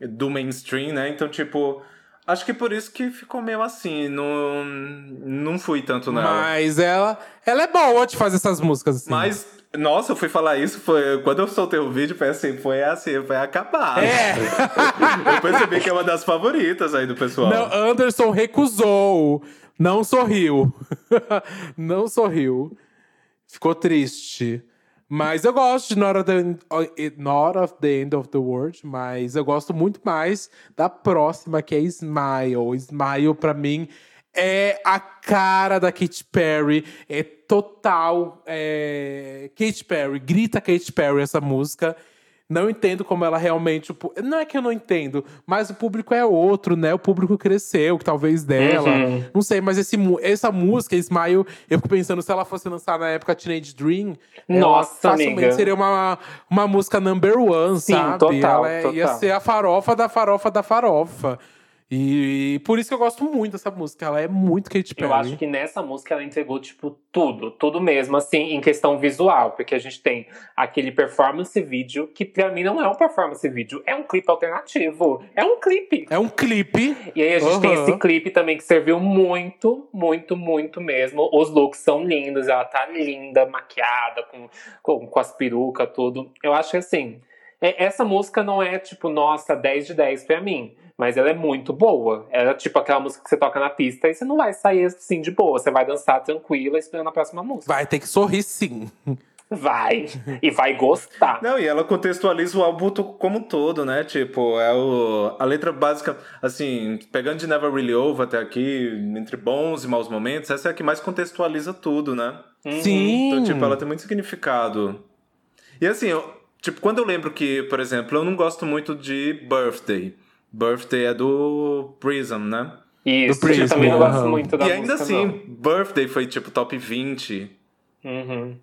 do mainstream, né? Então, tipo Acho que por isso que ficou meio assim, não, não fui tanto nela. Mas ela, ela é boa de fazer essas músicas assim. Mas, nossa, eu fui falar isso, foi quando eu soltei o vídeo, foi assim, foi assim, foi acabar. É. eu percebi que é uma das favoritas aí do pessoal. Não, Anderson recusou, não sorriu. não sorriu. Ficou triste. Mas eu gosto de Not of, the, Not of the End of the World, mas eu gosto muito mais da próxima, que é Smile. Smile, pra mim, é a cara da Katy Perry. É total. É... Katy Perry, grita Katy Perry essa música. Não entendo como ela realmente. Não é que eu não entendo, mas o público é outro, né? O público cresceu, talvez dela. Uhum. Não sei, mas esse, essa música, Smile, eu fico pensando se ela fosse lançar na época Teenage Dream. Nossa, facilmente amiga. seria uma, uma música number one, Sim, sabe? Total, ela total. ia ser a farofa da farofa da farofa. E por isso que eu gosto muito dessa música. Ela é muito Katy Perry. Eu acho que nessa música ela entregou, tipo, tudo. Tudo mesmo, assim, em questão visual. Porque a gente tem aquele performance vídeo, que pra mim não é um performance vídeo, é um clipe alternativo. É um clipe. É um clipe. E aí a gente uhum. tem esse clipe também que serviu muito, muito, muito mesmo. Os looks são lindos, ela tá linda, maquiada, com, com, com as perucas, tudo. Eu acho que assim, essa música não é, tipo, nossa, 10 de 10 pra mim. Mas ela é muito boa. Ela é tipo aquela música que você toca na pista e você não vai sair assim de boa. Você vai dançar tranquila esperando a próxima música. Vai ter que sorrir sim. Vai. E vai gostar. Não, e ela contextualiza o álbum como um todo, né? Tipo, é o, a letra básica, assim, pegando de Never Really Over até aqui, entre bons e maus momentos, essa é a que mais contextualiza tudo, né? Uhum. Sim. Então, tipo, ela tem muito significado. E assim, eu, tipo, quando eu lembro que, por exemplo, eu não gosto muito de Birthday. Birthday é do Prism, né? Isso, do Prism, eu também não gosto muito da E ainda assim, não. Birthday foi tipo top 20. Uhum.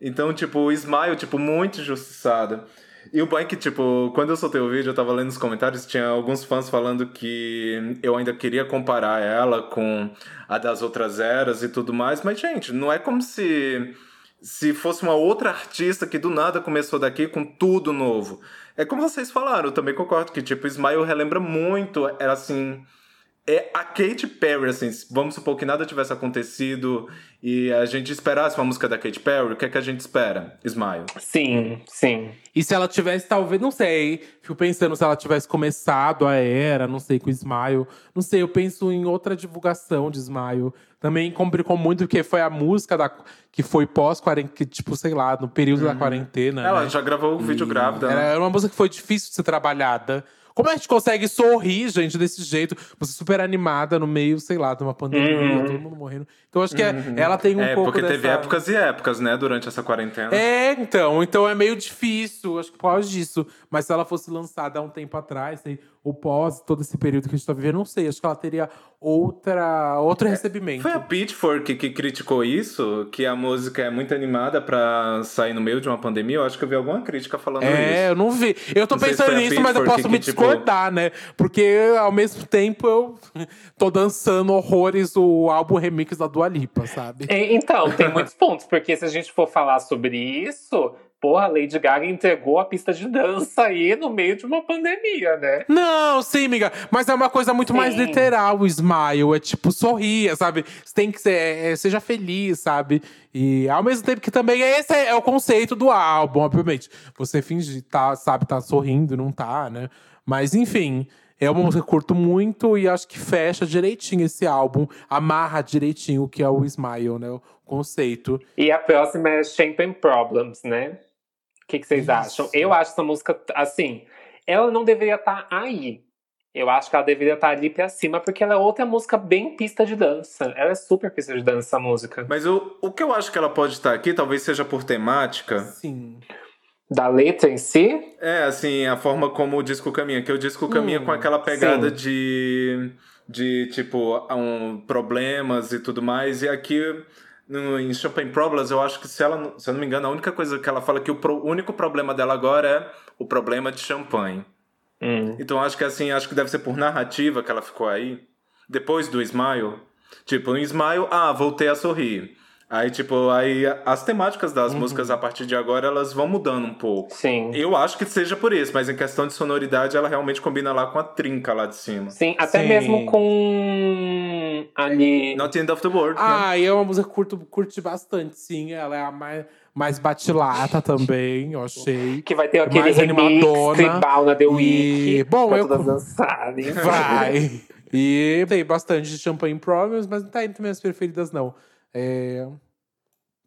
Então, tipo, o Smile, tipo, muito injustiçado. E o bom é que, tipo, quando eu soltei o vídeo, eu tava lendo nos comentários, tinha alguns fãs falando que eu ainda queria comparar ela com a das outras eras e tudo mais, mas, gente, não é como se se fosse uma outra artista que do nada começou daqui com tudo novo. É como vocês falaram, eu também concordo que, tipo, Smile relembra muito, era assim. É a Katy Perry, assim, vamos supor que nada tivesse acontecido e a gente esperasse uma música da Katy Perry, o que é que a gente espera? Smile. Sim, sim. E se ela tivesse, talvez, não sei, fico pensando se ela tivesse começado a era, não sei, com Smile. Não sei, eu penso em outra divulgação de Smile. Também complicou muito, porque foi a música da, que foi pós-quarentena, tipo, sei lá, no período uhum. da quarentena. Ela né? já gravou o vídeo grávida. Era, né? era uma música que foi difícil de ser trabalhada. Como a gente consegue sorrir, gente, desse jeito? Você super animada no meio, sei lá, de uma pandemia, uhum. todo mundo morrendo. Então acho que é, uhum. ela tem um é, pouco porque dessa... teve épocas e épocas, né, durante essa quarentena. É, então. Então é meio difícil, acho que por causa disso. Mas se ela fosse lançada há um tempo atrás, sei, ou pós todo esse período que a gente tá vivendo, não sei. Acho que ela teria outra, outro é, recebimento. Foi a Pitchfork que criticou isso? Que a música é muito animada pra sair no meio de uma pandemia? Eu acho que eu vi alguma crítica falando é, isso. É, eu não vi. Eu tô não pensando nisso, mas eu posso que, me tipo... discordar, né? Porque ao mesmo tempo eu tô dançando horrores o álbum remix da Dua Lipa, sabe? Então, tem muitos pontos, porque se a gente for falar sobre isso, Porra, a Lady Gaga entregou a pista de dança aí no meio de uma pandemia, né? Não, sim, amiga. Mas é uma coisa muito sim. mais literal o smile. É tipo, sorria, sabe? Você tem que ser, é, é, seja feliz, sabe? E ao mesmo tempo que também esse é o conceito do álbum, obviamente. Você finge, tá, sabe, tá sorrindo, não tá, né? Mas enfim. É uma música que eu curto muito e acho que fecha direitinho esse álbum, amarra direitinho o que é o Smile, né? O conceito. E a próxima é Champagne Problems, né? O que, que vocês Isso. acham? Eu acho essa música, assim, ela não deveria estar tá aí. Eu acho que ela deveria estar tá ali pra cima, porque ela é outra música bem pista de dança. Ela é super pista de dança, essa música. Mas o, o que eu acho que ela pode estar tá aqui, talvez seja por temática. Sim. Da letra em si? É, assim, a forma como o disco caminha. Que o disco caminha hum, com aquela pegada sim. de. de, tipo, um, problemas e tudo mais. E aqui no, em Champagne Problems, eu acho que, se, ela, se eu não me engano, a única coisa que ela fala é que o pro, único problema dela agora é o problema de champanhe. Hum. Então acho que assim, acho que deve ser por narrativa que ela ficou aí. Depois do Smile. Tipo, no Smile, ah, voltei a sorrir. Aí, tipo, aí as temáticas das uhum. músicas a partir de agora, elas vão mudando um pouco. Sim. Eu acho que seja por isso, mas em questão de sonoridade, ela realmente combina lá com a trinca lá de cima. Sim, até Sim. mesmo com ali... Not the End of the World, Ah, né? e é uma música que curto, curte bastante, sim. Ela é a mais mais batilata também, eu achei. Que vai ter aquele mais remix tribal na The Week. E... Bom, pra eu... todas dançarem. Vai. e tem bastante de Champagne Problems, mas não tá entre minhas preferidas, não. É...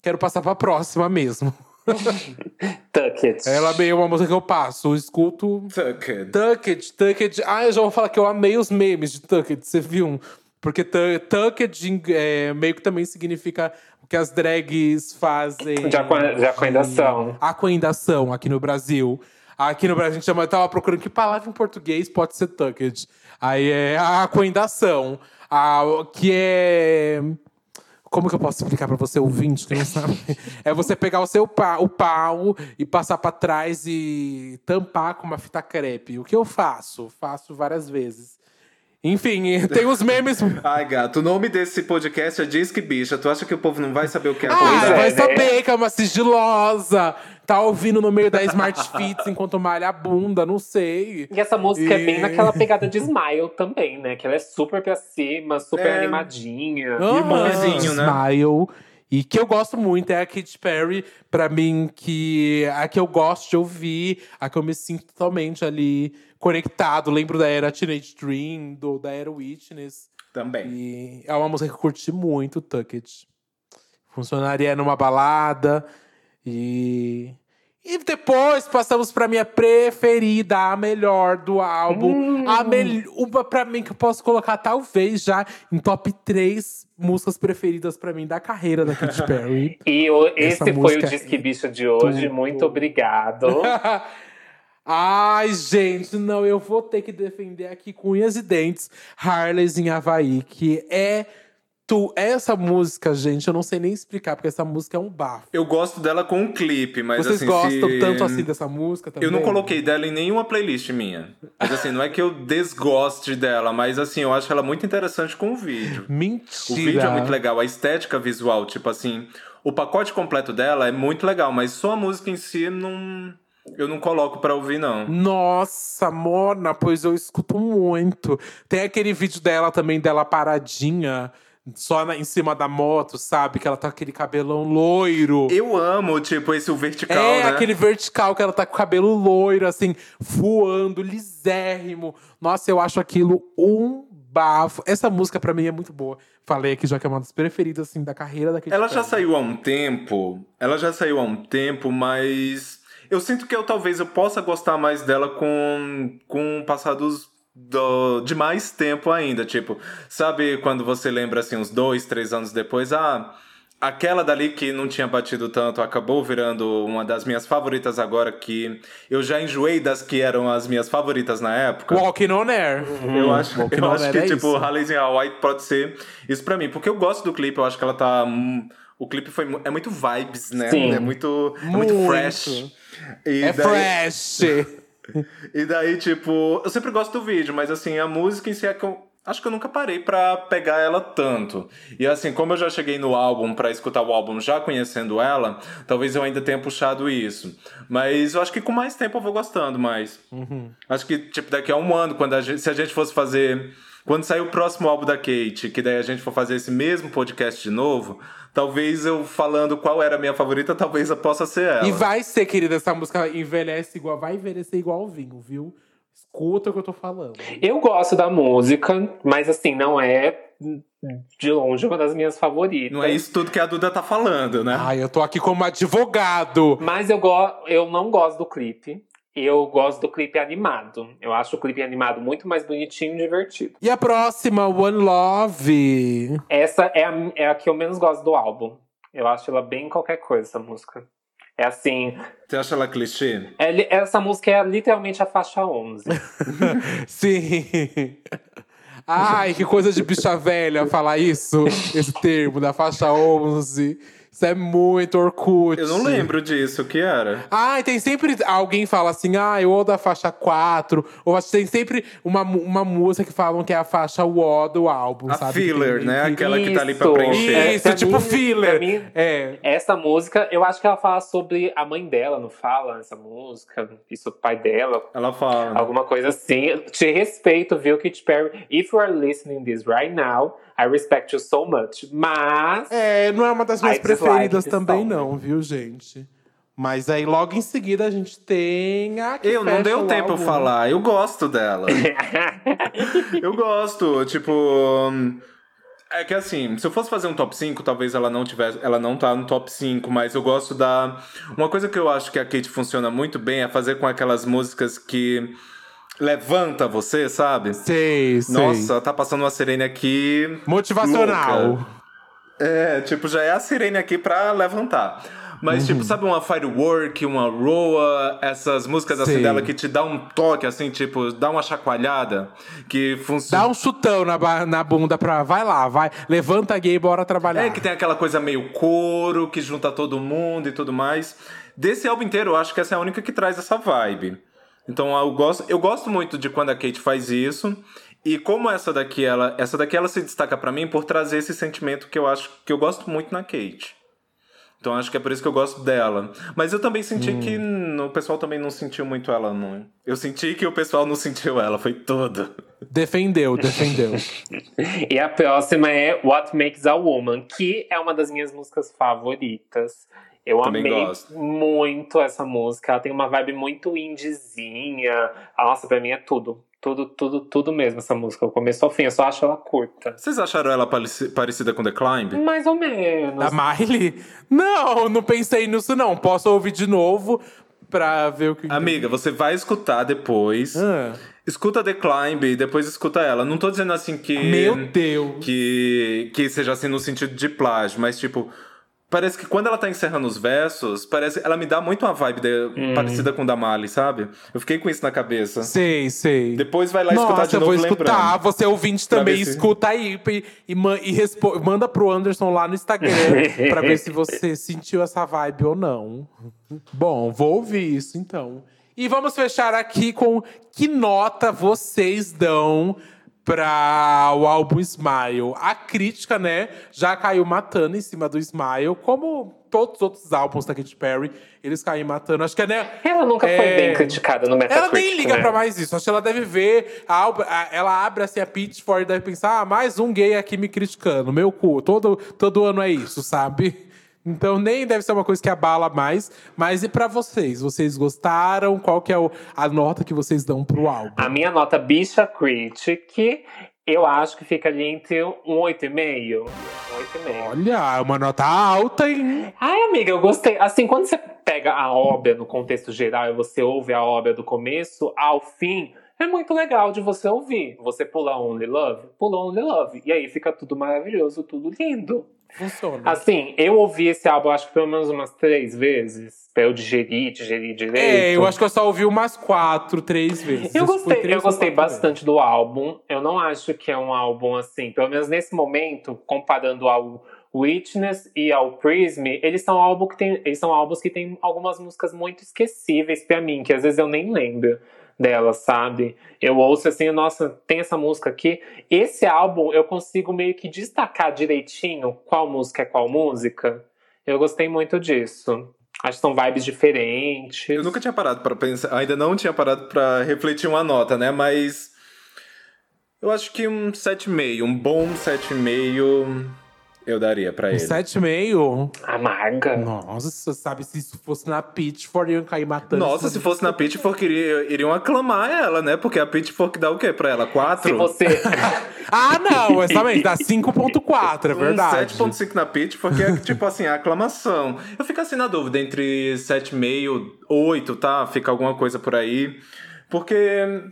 Quero passar pra próxima mesmo. Tucket. Ela é uma música que eu passo, eu escuto. Tucket. Tucket, Tucket. Ah, eu já vou falar que eu amei os memes de Tucket, você viu? Porque Tucket é, meio que também significa o que as drags fazem. De, aqua, de aquendação. Aquendação aqui no Brasil. Aqui no Brasil a gente chama, eu tava procurando que palavra em português pode ser Tucket. Aí é a aquendação. A, que é como que eu posso explicar para você, ouvinte, que não sabe? é você pegar o seu pau, o pau e passar para trás e tampar com uma fita crepe. O que eu faço? Faço várias vezes. Enfim, tem os memes. Ai, gato, o nome desse podcast é Diz que Bicha. Tu acha que o povo não vai saber o que é Ah, coisa? vai né? saber que é uma sigilosa. Tá ouvindo no meio da Smart Fits enquanto malha a bunda, não sei. E essa música é E- bem naquela pegada de Smile também, né? Que ela é super pra cima, super É. animadinha. Irmãozinho, né? Smile. E que eu gosto muito é a Katy Perry, pra mim, que a que eu gosto de ouvir, a que eu me sinto totalmente ali conectado. Lembro da era Teenage Dream, do, da era Witness. Também. E é uma música que eu curti muito, Tuck It. Funcionaria numa balada. E. E depois passamos pra minha preferida, a melhor do álbum. A mel uma pra mim que eu posso colocar, talvez, já em top 3 músicas preferidas pra mim da carreira da Katy Perry. E o- esse foi o Disque é Bicho de hoje. tudo. Muito obrigado. Ai, gente, não, eu vou ter que defender aqui com unhas e dentes Harley's em Havaí, que é tu. Essa música, gente, eu não sei nem explicar, porque essa música é um bafo. Eu gosto dela com o clipe, mas Vocês assim. gostam se- tanto assim dessa música também? Eu não coloquei dela em nenhuma playlist minha. Mas assim, não é que eu desgoste dela, mas assim, eu acho ela muito interessante com o vídeo. Mentira. O vídeo é muito legal, a estética visual, tipo assim, o pacote completo dela é muito legal, mas só a música em si não. Eu não coloco pra ouvir, não. Nossa, Mona, pois eu escuto muito. Tem aquele vídeo dela também, dela paradinha, só na- em cima da moto, sabe? Que ela tá com aquele cabelão loiro. Eu amo, tipo, esse o vertical, É, né? aquele vertical que ela tá com o cabelo loiro, assim, voando, lisérrimo. Nossa, eu acho aquilo um bafo. Essa música pra mim é muito boa. Falei aqui já que é uma das preferidas, assim, da carreira da Katy Ela já saiu há um tempo. Ela já saiu há um tempo, mas eu sinto que eu talvez eu possa gostar mais dela com, com o passar dos, do- de mais tempo ainda. Tipo, sabe quando você lembra assim, uns dois, três anos depois, ah. Aquela dali que não tinha batido tanto acabou virando uma das minhas favoritas agora, que eu já enjoei das que eram as minhas favoritas na época. Walking on Air. Eu acho, Walking eu on acho que, é tipo, isso. Halle White pode ser isso pra mim. Porque eu gosto do clipe, eu acho que ela tá. hum, O clipe foi, é muito vibes, né? Sim. É muito, é muito Muito. fresh. E É daí, fresh. E daí, tipo, eu sempre gosto do vídeo, mas assim, a música em si é que eu. Acho que eu nunca parei pra pegar ela tanto. E assim, como eu já cheguei no álbum pra escutar o álbum já conhecendo ela, talvez eu ainda tenha puxado isso. Mas eu acho que com mais tempo eu vou gostando mais. Acho que, tipo, daqui a um ano, quando a gente, se a gente fosse fazer. Quando sair o próximo álbum da Kate, que daí a gente for fazer esse mesmo podcast de novo, talvez eu falando qual era a minha favorita, talvez eu possa ser ela. E vai ser, querida, essa música envelhece igual, vai envelhecer igual o vinho, viu? Escuta o que eu tô falando. Eu gosto da música, mas assim, não é de longe uma das minhas favoritas. Não é isso tudo que a Duda tá falando, né? Ai, eu tô aqui como advogado. Mas eu, go eu não gosto do clipe. Eu gosto do clipe animado. Eu acho o clipe animado muito mais bonitinho e divertido. E a próxima, One Love. Essa é a, é a que eu menos gosto do álbum. Eu acho ela bem qualquer coisa, essa música. É assim, Você acha ela clichê? é essa música é literalmente a faixa 11. Sim. Ai, que coisa de bicha velha falar isso, esse termo da faixa 11. Isso é muito Orkut. Eu não lembro disso, o que era? Ai, tem sempre alguém fala assim, ah, eu ou da faixa 4. Ou acho que tem sempre uma, uma música que falam que é a faixa O do álbum, A sabe? filler, tem- né? que- Aquela que tá ali pra Isso. preencher. É, Isso, pra tipo mim- filler. pra mim- É. Essa música, eu acho que ela fala sobre a mãe dela, não fala nessa música? Isso, o pai dela, Ela fala. alguma coisa assim. Te respeito, viu, Katy Perry? If you are listening this right now, I respect you so much. Mas. É, não é uma das minhas I preferidas também, song. não, viu, gente? Mas aí logo em seguida a gente tem a. Eu não deu o tempo eu falar, eu gosto dela. eu gosto, tipo. É que assim, se eu fosse fazer um top 5, talvez ela não tivesse. Ela não tá no top 5, mas eu gosto da. Uma coisa que eu acho que a Kate funciona muito bem é fazer com aquelas músicas que levanta você, sabe? Sei, sei. Nossa, tá passando uma sirene aqui. Motivacional. louca. É, tipo, já é a sirene aqui pra levantar. Mas, Uhum. tipo, sabe uma Firework, uma Roa, essas músicas assim Sei. dela que te dá um toque, assim, tipo, dá uma chacoalhada, que funciona. Dá um chutão na, na bunda pra. Vai lá, vai. Levanta gay, bora trabalhar. É, que tem aquela coisa meio coro, que junta todo mundo e tudo mais. Desse álbum inteiro, eu acho que essa é a única que traz essa vibe. Então eu gosto, eu gosto muito de quando a Kate faz isso. E como essa daqui, ela, essa daqui ela se destaca para mim por trazer esse sentimento que eu acho que eu gosto muito na Kate. Então acho que é por isso que eu gosto dela. Mas eu também senti hum. que o pessoal também não sentiu muito ela, não. Eu senti que o pessoal não sentiu ela, foi tudo. Defendeu, defendeu. e a próxima é What Makes a Woman, que é uma das minhas músicas favoritas. Eu Também amei gosto. muito essa música. Ela tem uma vibe muito indiezinha. Nossa, pra mim é tudo. Tudo, tudo, tudo mesmo essa música, do começo ao fim. Eu só acho ela curta. Vocês acharam ela parecida com The Climb? Mais ou menos. Da Miley? Não, não pensei nisso não. Posso ouvir de novo pra ver o que. Amiga, você vai escutar depois. Ah. Escuta The Climb e depois escuta ela. Não tô dizendo assim que. Meu Deus! Que, que seja assim no sentido de plágio, mas tipo Parece que quando ela tá encerrando os versos, parece ela me dá muito uma vibe de, hum. parecida com da Mali, sabe? Eu fiquei com isso na cabeça. Sei, sei. Depois vai lá Nossa, escutar de eu novo vou escutar. Lembrando. Você ouvinte também escuta aí e, e, e manda pro Anderson lá no Instagram pra ver se você sentiu essa vibe ou não. Bom, vou ouvir isso então. E vamos fechar aqui com que nota vocês dão para o álbum Smile. A crítica, né, já caiu matando em cima do Smile, como todos os outros álbuns da Katy Perry, eles caem matando. Acho que né, ela nunca é... foi bem criticada no Metacritic. Ela nem liga né? para mais isso. Acho que ela deve ver a, a, ela abre assim a Pitchfork e deve pensar: "Ah, mais um gay aqui me criticando, meu cu. Todo todo ano é isso, sabe?" Então nem deve ser uma coisa que abala mais. Mas e para vocês? Vocês gostaram? Qual que é o, a nota que vocês dão pro álbum? A minha nota bicha critic, eu acho que fica ali entre um 8,5. 8,5. Olha, uma nota alta, hein? Ai, amiga, eu gostei. Assim, quando você pega a obra no contexto geral e você ouve a obra do começo ao fim, é muito legal de você ouvir. Você pula Only Love, pula Only Love. E aí fica tudo maravilhoso, tudo lindo. Funciona. Assim, eu ouvi esse álbum acho que pelo menos umas três vezes. Pra eu digerir, digerir direito. É, eu acho que eu só ouvi umas quatro, três vezes. Eu gostei, eu gostei bastante vezes. do álbum. Eu não acho que é um álbum assim, pelo menos nesse momento, comparando ao Witness e ao Prism, eles são álbum que tem, eles são álbuns que tem algumas músicas muito esquecíveis para mim, que às vezes eu nem lembro dela, sabe? Eu ouço assim, nossa, tem essa música aqui. Esse álbum eu consigo meio que destacar direitinho qual música é qual música. Eu gostei muito disso. Acho que são vibes diferentes. Eu nunca tinha parado para pensar, ainda não tinha parado para refletir uma nota, né? Mas eu acho que um 7,5, um bom 7,5 eu daria pra ele. 7,5? Amarga. Nossa, sabe, se isso fosse na Pitchfork, iam cair matando. Nossa, se fosse na Pitchfork, iriam, iriam aclamar ela, né? Porque a Pitchfork dá o quê pra ela? 4? Se você... ah, não, exatamente, dá 5.4, é verdade. Um 7.5 na Pitchfork é tipo assim, a aclamação. Eu fico assim na dúvida entre 7,5, 8, tá? Fica alguma coisa por aí. Porque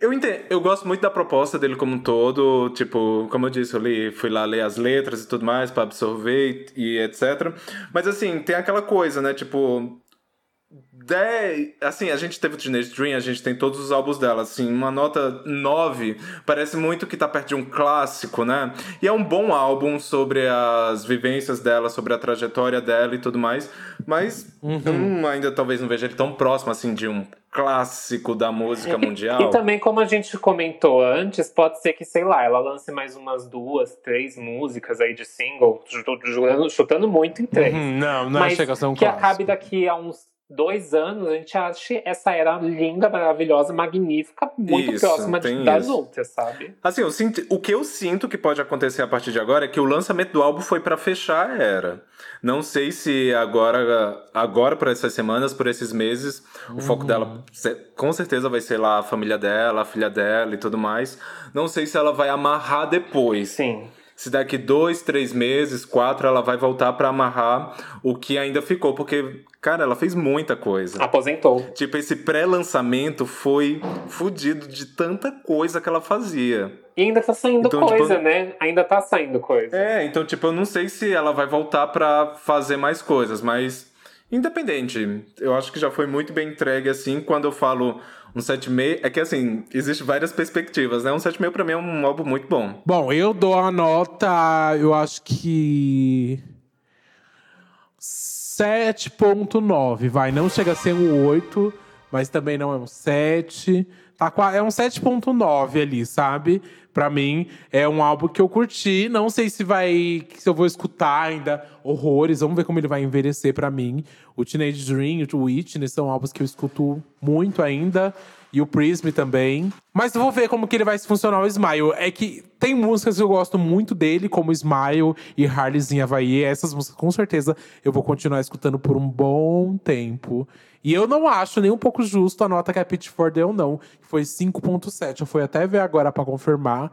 eu entendo, eu gosto muito da proposta dele como um todo, tipo, como eu disse, eu li, fui lá ler as letras e tudo mais para absorver e, e etc. Mas assim, tem aquela coisa, né, tipo, de, assim, a gente teve o Teenage Dream, a gente tem todos os álbuns dela, assim, uma nota 9 parece muito que tá perto de um clássico, né? E é um bom álbum sobre as vivências dela, sobre a trajetória dela e tudo mais, mas uhum. eu ainda talvez não veja ele tão próximo, assim, de um clássico da música mundial. E, e, também, como a gente comentou antes, pode ser que, sei lá, ela lance mais umas duas, três músicas aí de single, chutando, chutando muito em três. Uhum, não, não é Mas é chegação que acabe daqui a uns dois anos, a gente acha essa era linda, maravilhosa, magnífica, muito isso, próxima de, das outras, sabe? Assim, eu sinto, o que eu sinto que pode acontecer a partir de agora é que o lançamento do álbum foi para fechar a era. Não sei se agora, agora por essas semanas, por esses meses, uhum. o foco dela com certeza vai ser lá a família dela, a filha dela e tudo mais. Não sei se ela vai amarrar depois. Sim se daqui dois, três meses, quatro, ela vai voltar para amarrar o que ainda ficou, porque, cara, ela fez muita coisa. Aposentou. Tipo, esse pré-lançamento foi fudido de tanta coisa que ela fazia. E ainda tá saindo então, coisa, tipo, né? Ainda tá saindo coisa. É, então, tipo, eu não sei se ela vai voltar para fazer mais coisas, mas independente, eu acho que já foi muito bem entregue assim. Quando eu falo um 7,5 é que assim, existe várias perspectivas, né? Um 7,5 pra mim é um álbum muito bom. Bom, eu dou a nota, eu acho que 7.9, vai, não chega a ser um 8, mas também não é um 7. Tá, é um 7.9 ali, sabe? Pra mim, é um álbum que eu curti. Não sei se vai. se eu vou escutar ainda horrores. Vamos ver como ele vai envelhecer pra mim. O Teenage Dream o Witness são álbuns que eu escuto muito ainda. E o Prism também. Mas vou ver como que ele vai funcionar o Smile. É que tem músicas que eu gosto muito dele, como Smile e Harley's em Havaí. Essas músicas, com certeza, eu vou continuar escutando por um bom tempo. E eu não acho nem um pouco justo a nota que a Pitchfork deu, não. Que foi 5.7. Eu fui até ver agora para confirmar.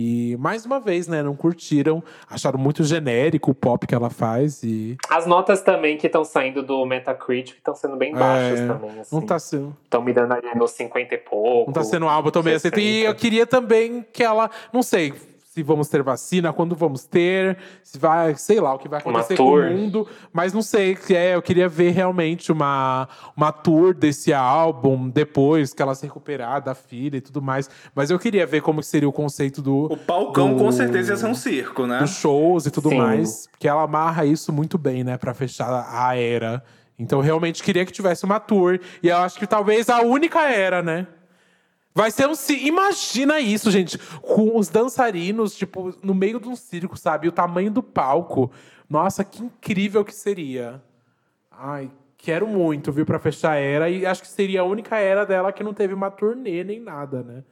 E mais uma vez, né, não curtiram, acharam muito genérico o pop que ela faz e as notas também que estão saindo do Metacritic estão sendo bem baixas é, também, assim. Não tá sendo. Estão me dando ali nos 50 e pouco. Não tá sendo um álbum também assim. E eu queria também que ela, não sei, se vamos ter vacina, quando vamos ter, se vai, sei lá, o que vai acontecer com o mundo. Mas não sei, é, eu queria ver realmente uma, uma tour desse álbum depois que ela se recuperar da filha e tudo mais. Mas eu queria ver como seria o conceito do. O palcão do, com certeza ia ser um circo, né? Dos shows e tudo Sim. mais. Que ela amarra isso muito bem, né, pra fechar a era. Então, realmente queria que tivesse uma tour. E eu acho que talvez a única era, né? Vai ser um. Imagina isso, gente. Com os dançarinos, tipo, no meio de um circo, sabe? O tamanho do palco. Nossa, que incrível que seria. Ai, quero muito, viu, pra fechar a era. E acho que seria a única era dela que não teve uma turnê nem nada, né?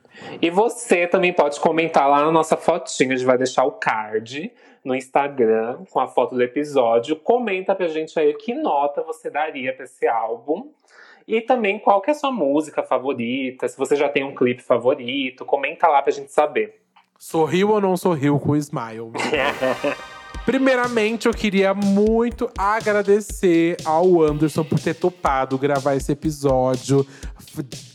E você também pode comentar lá na nossa fotinha. A gente vai deixar o card no Instagram com a foto do episódio. Comenta pra gente aí que nota você daria pra esse álbum. E também qual que é a sua música favorita, se você já tem um clipe favorito, comenta lá pra gente saber. Sorriu ou não sorriu com o Smile? Primeiramente, eu queria muito agradecer ao Anderson por ter topado gravar esse episódio,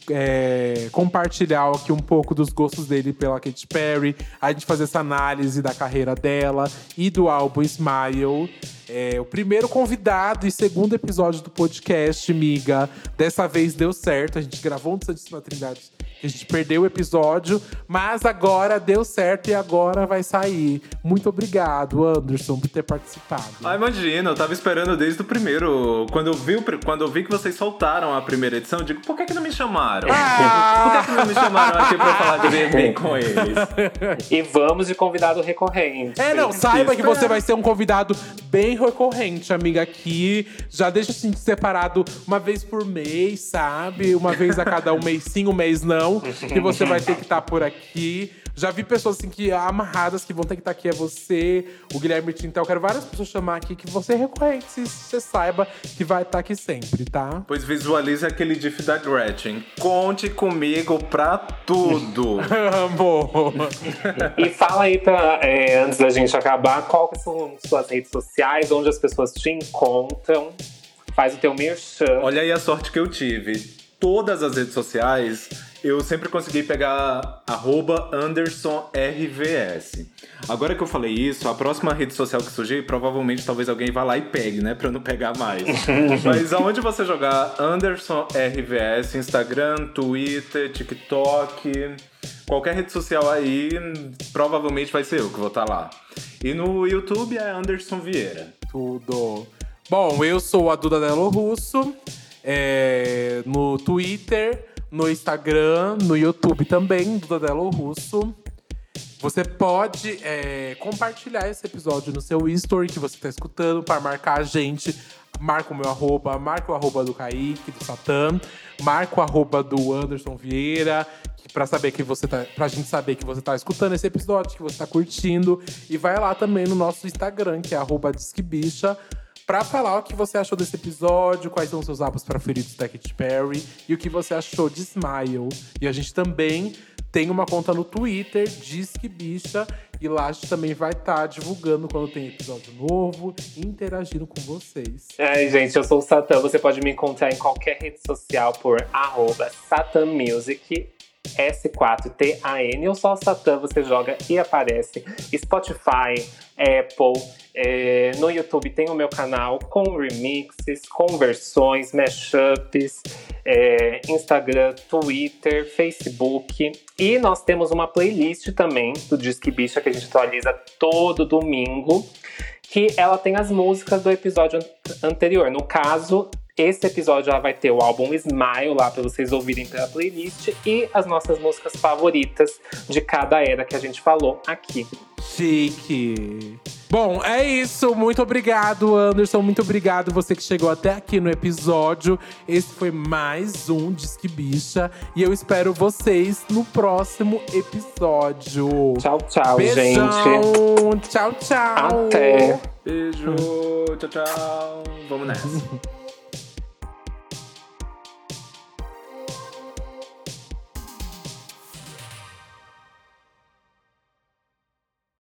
é, compartilhar aqui um pouco dos gostos dele pela Katy Perry, a gente fazer essa análise da carreira dela e do álbum Smile. É, o primeiro convidado e segundo episódio do podcast, miga. Dessa vez deu certo, a gente gravou no Santíssima Trindade a gente perdeu o episódio, mas agora deu certo e agora vai sair. Muito obrigado, Anderson, por ter participado. Ah, imagina, eu tava esperando desde o primeiro. Quando eu vi, quando eu vi que vocês soltaram a primeira edição, eu digo, por que, que não me chamaram? Ah! Por que, que não me chamaram aqui pra falar de BB com eles? E vamos de convidado recorrente. É, não, saiba que você vai ser um convidado bem recorrente, amiga, aqui. Já deixa assim separado uma vez por mês, sabe? Uma vez a cada um mês sim, um mês não que você vai ter que estar tá por aqui. Já vi pessoas assim que amarradas que vão ter que estar tá aqui é você, o Guilherme Tintel. Quero várias pessoas chamar aqui que você é recorrente, se você saiba que vai estar tá aqui sempre, tá? Pois visualize aquele diff da Gretchen. Conte comigo pra tudo. Amor. e fala aí, pra, é, antes da gente acabar, qual que são suas redes sociais, onde as pessoas te encontram. Faz o teu merchan. Olha aí a sorte que eu tive. Todas as redes sociais eu sempre consegui pegar AndersonRVS. Agora que eu falei isso, a próxima rede social que surgir, provavelmente talvez alguém vá lá e pegue, né? Pra eu não pegar mais. Mas aonde você jogar AndersonRVS, Instagram, Twitter, TikTok, qualquer rede social aí, provavelmente vai ser eu que vou estar tá lá. E no YouTube é Anderson Vieira. Tudo. Bom, eu sou a Duda Delo Russo. É, no Twitter no Instagram, no YouTube também, do Dadelo Russo. Você pode é, compartilhar esse episódio no seu story que você está escutando para marcar a gente. Marca o meu arroba, marca o arroba do Kaique, do Satã, marca o arroba do Anderson Vieira, para saber que você tá, pra gente saber que você tá escutando esse episódio, que você tá curtindo. E vai lá também no nosso Instagram, que é arroba Disquebicha pra falar o que você achou desse episódio, quais são os seus álbuns preferidos da Katy Perry e o que você achou de Smile. E a gente também tem uma conta no Twitter, Disque Bicha, e lá a gente também vai estar tá divulgando quando tem episódio novo, interagindo com vocês. Ai, gente, eu sou o Satan. Você pode me encontrar em qualquer rede social por arroba Music. S4TAN ou só Satã você joga e aparece. Spotify, Apple, é, no YouTube tem o meu canal com remixes, conversões, mashups, é, Instagram, Twitter, Facebook. E nós temos uma playlist também do Disque Bicha que a gente atualiza todo domingo que ela tem as músicas do episódio anterior. No caso, Esse episódio ela vai ter o álbum Smile lá para vocês ouvirem pela playlist e as nossas músicas favoritas de cada era que a gente falou aqui. Chique. Bom, é isso. Muito obrigado, Anderson. Muito obrigado você que chegou até aqui no episódio. Esse foi mais um Disque Bicha. E eu espero vocês no próximo episódio. Tchau, tchau, Beijão. gente. Tchau, tchau. Até. Beijo, tchau, tchau. Vamos nessa.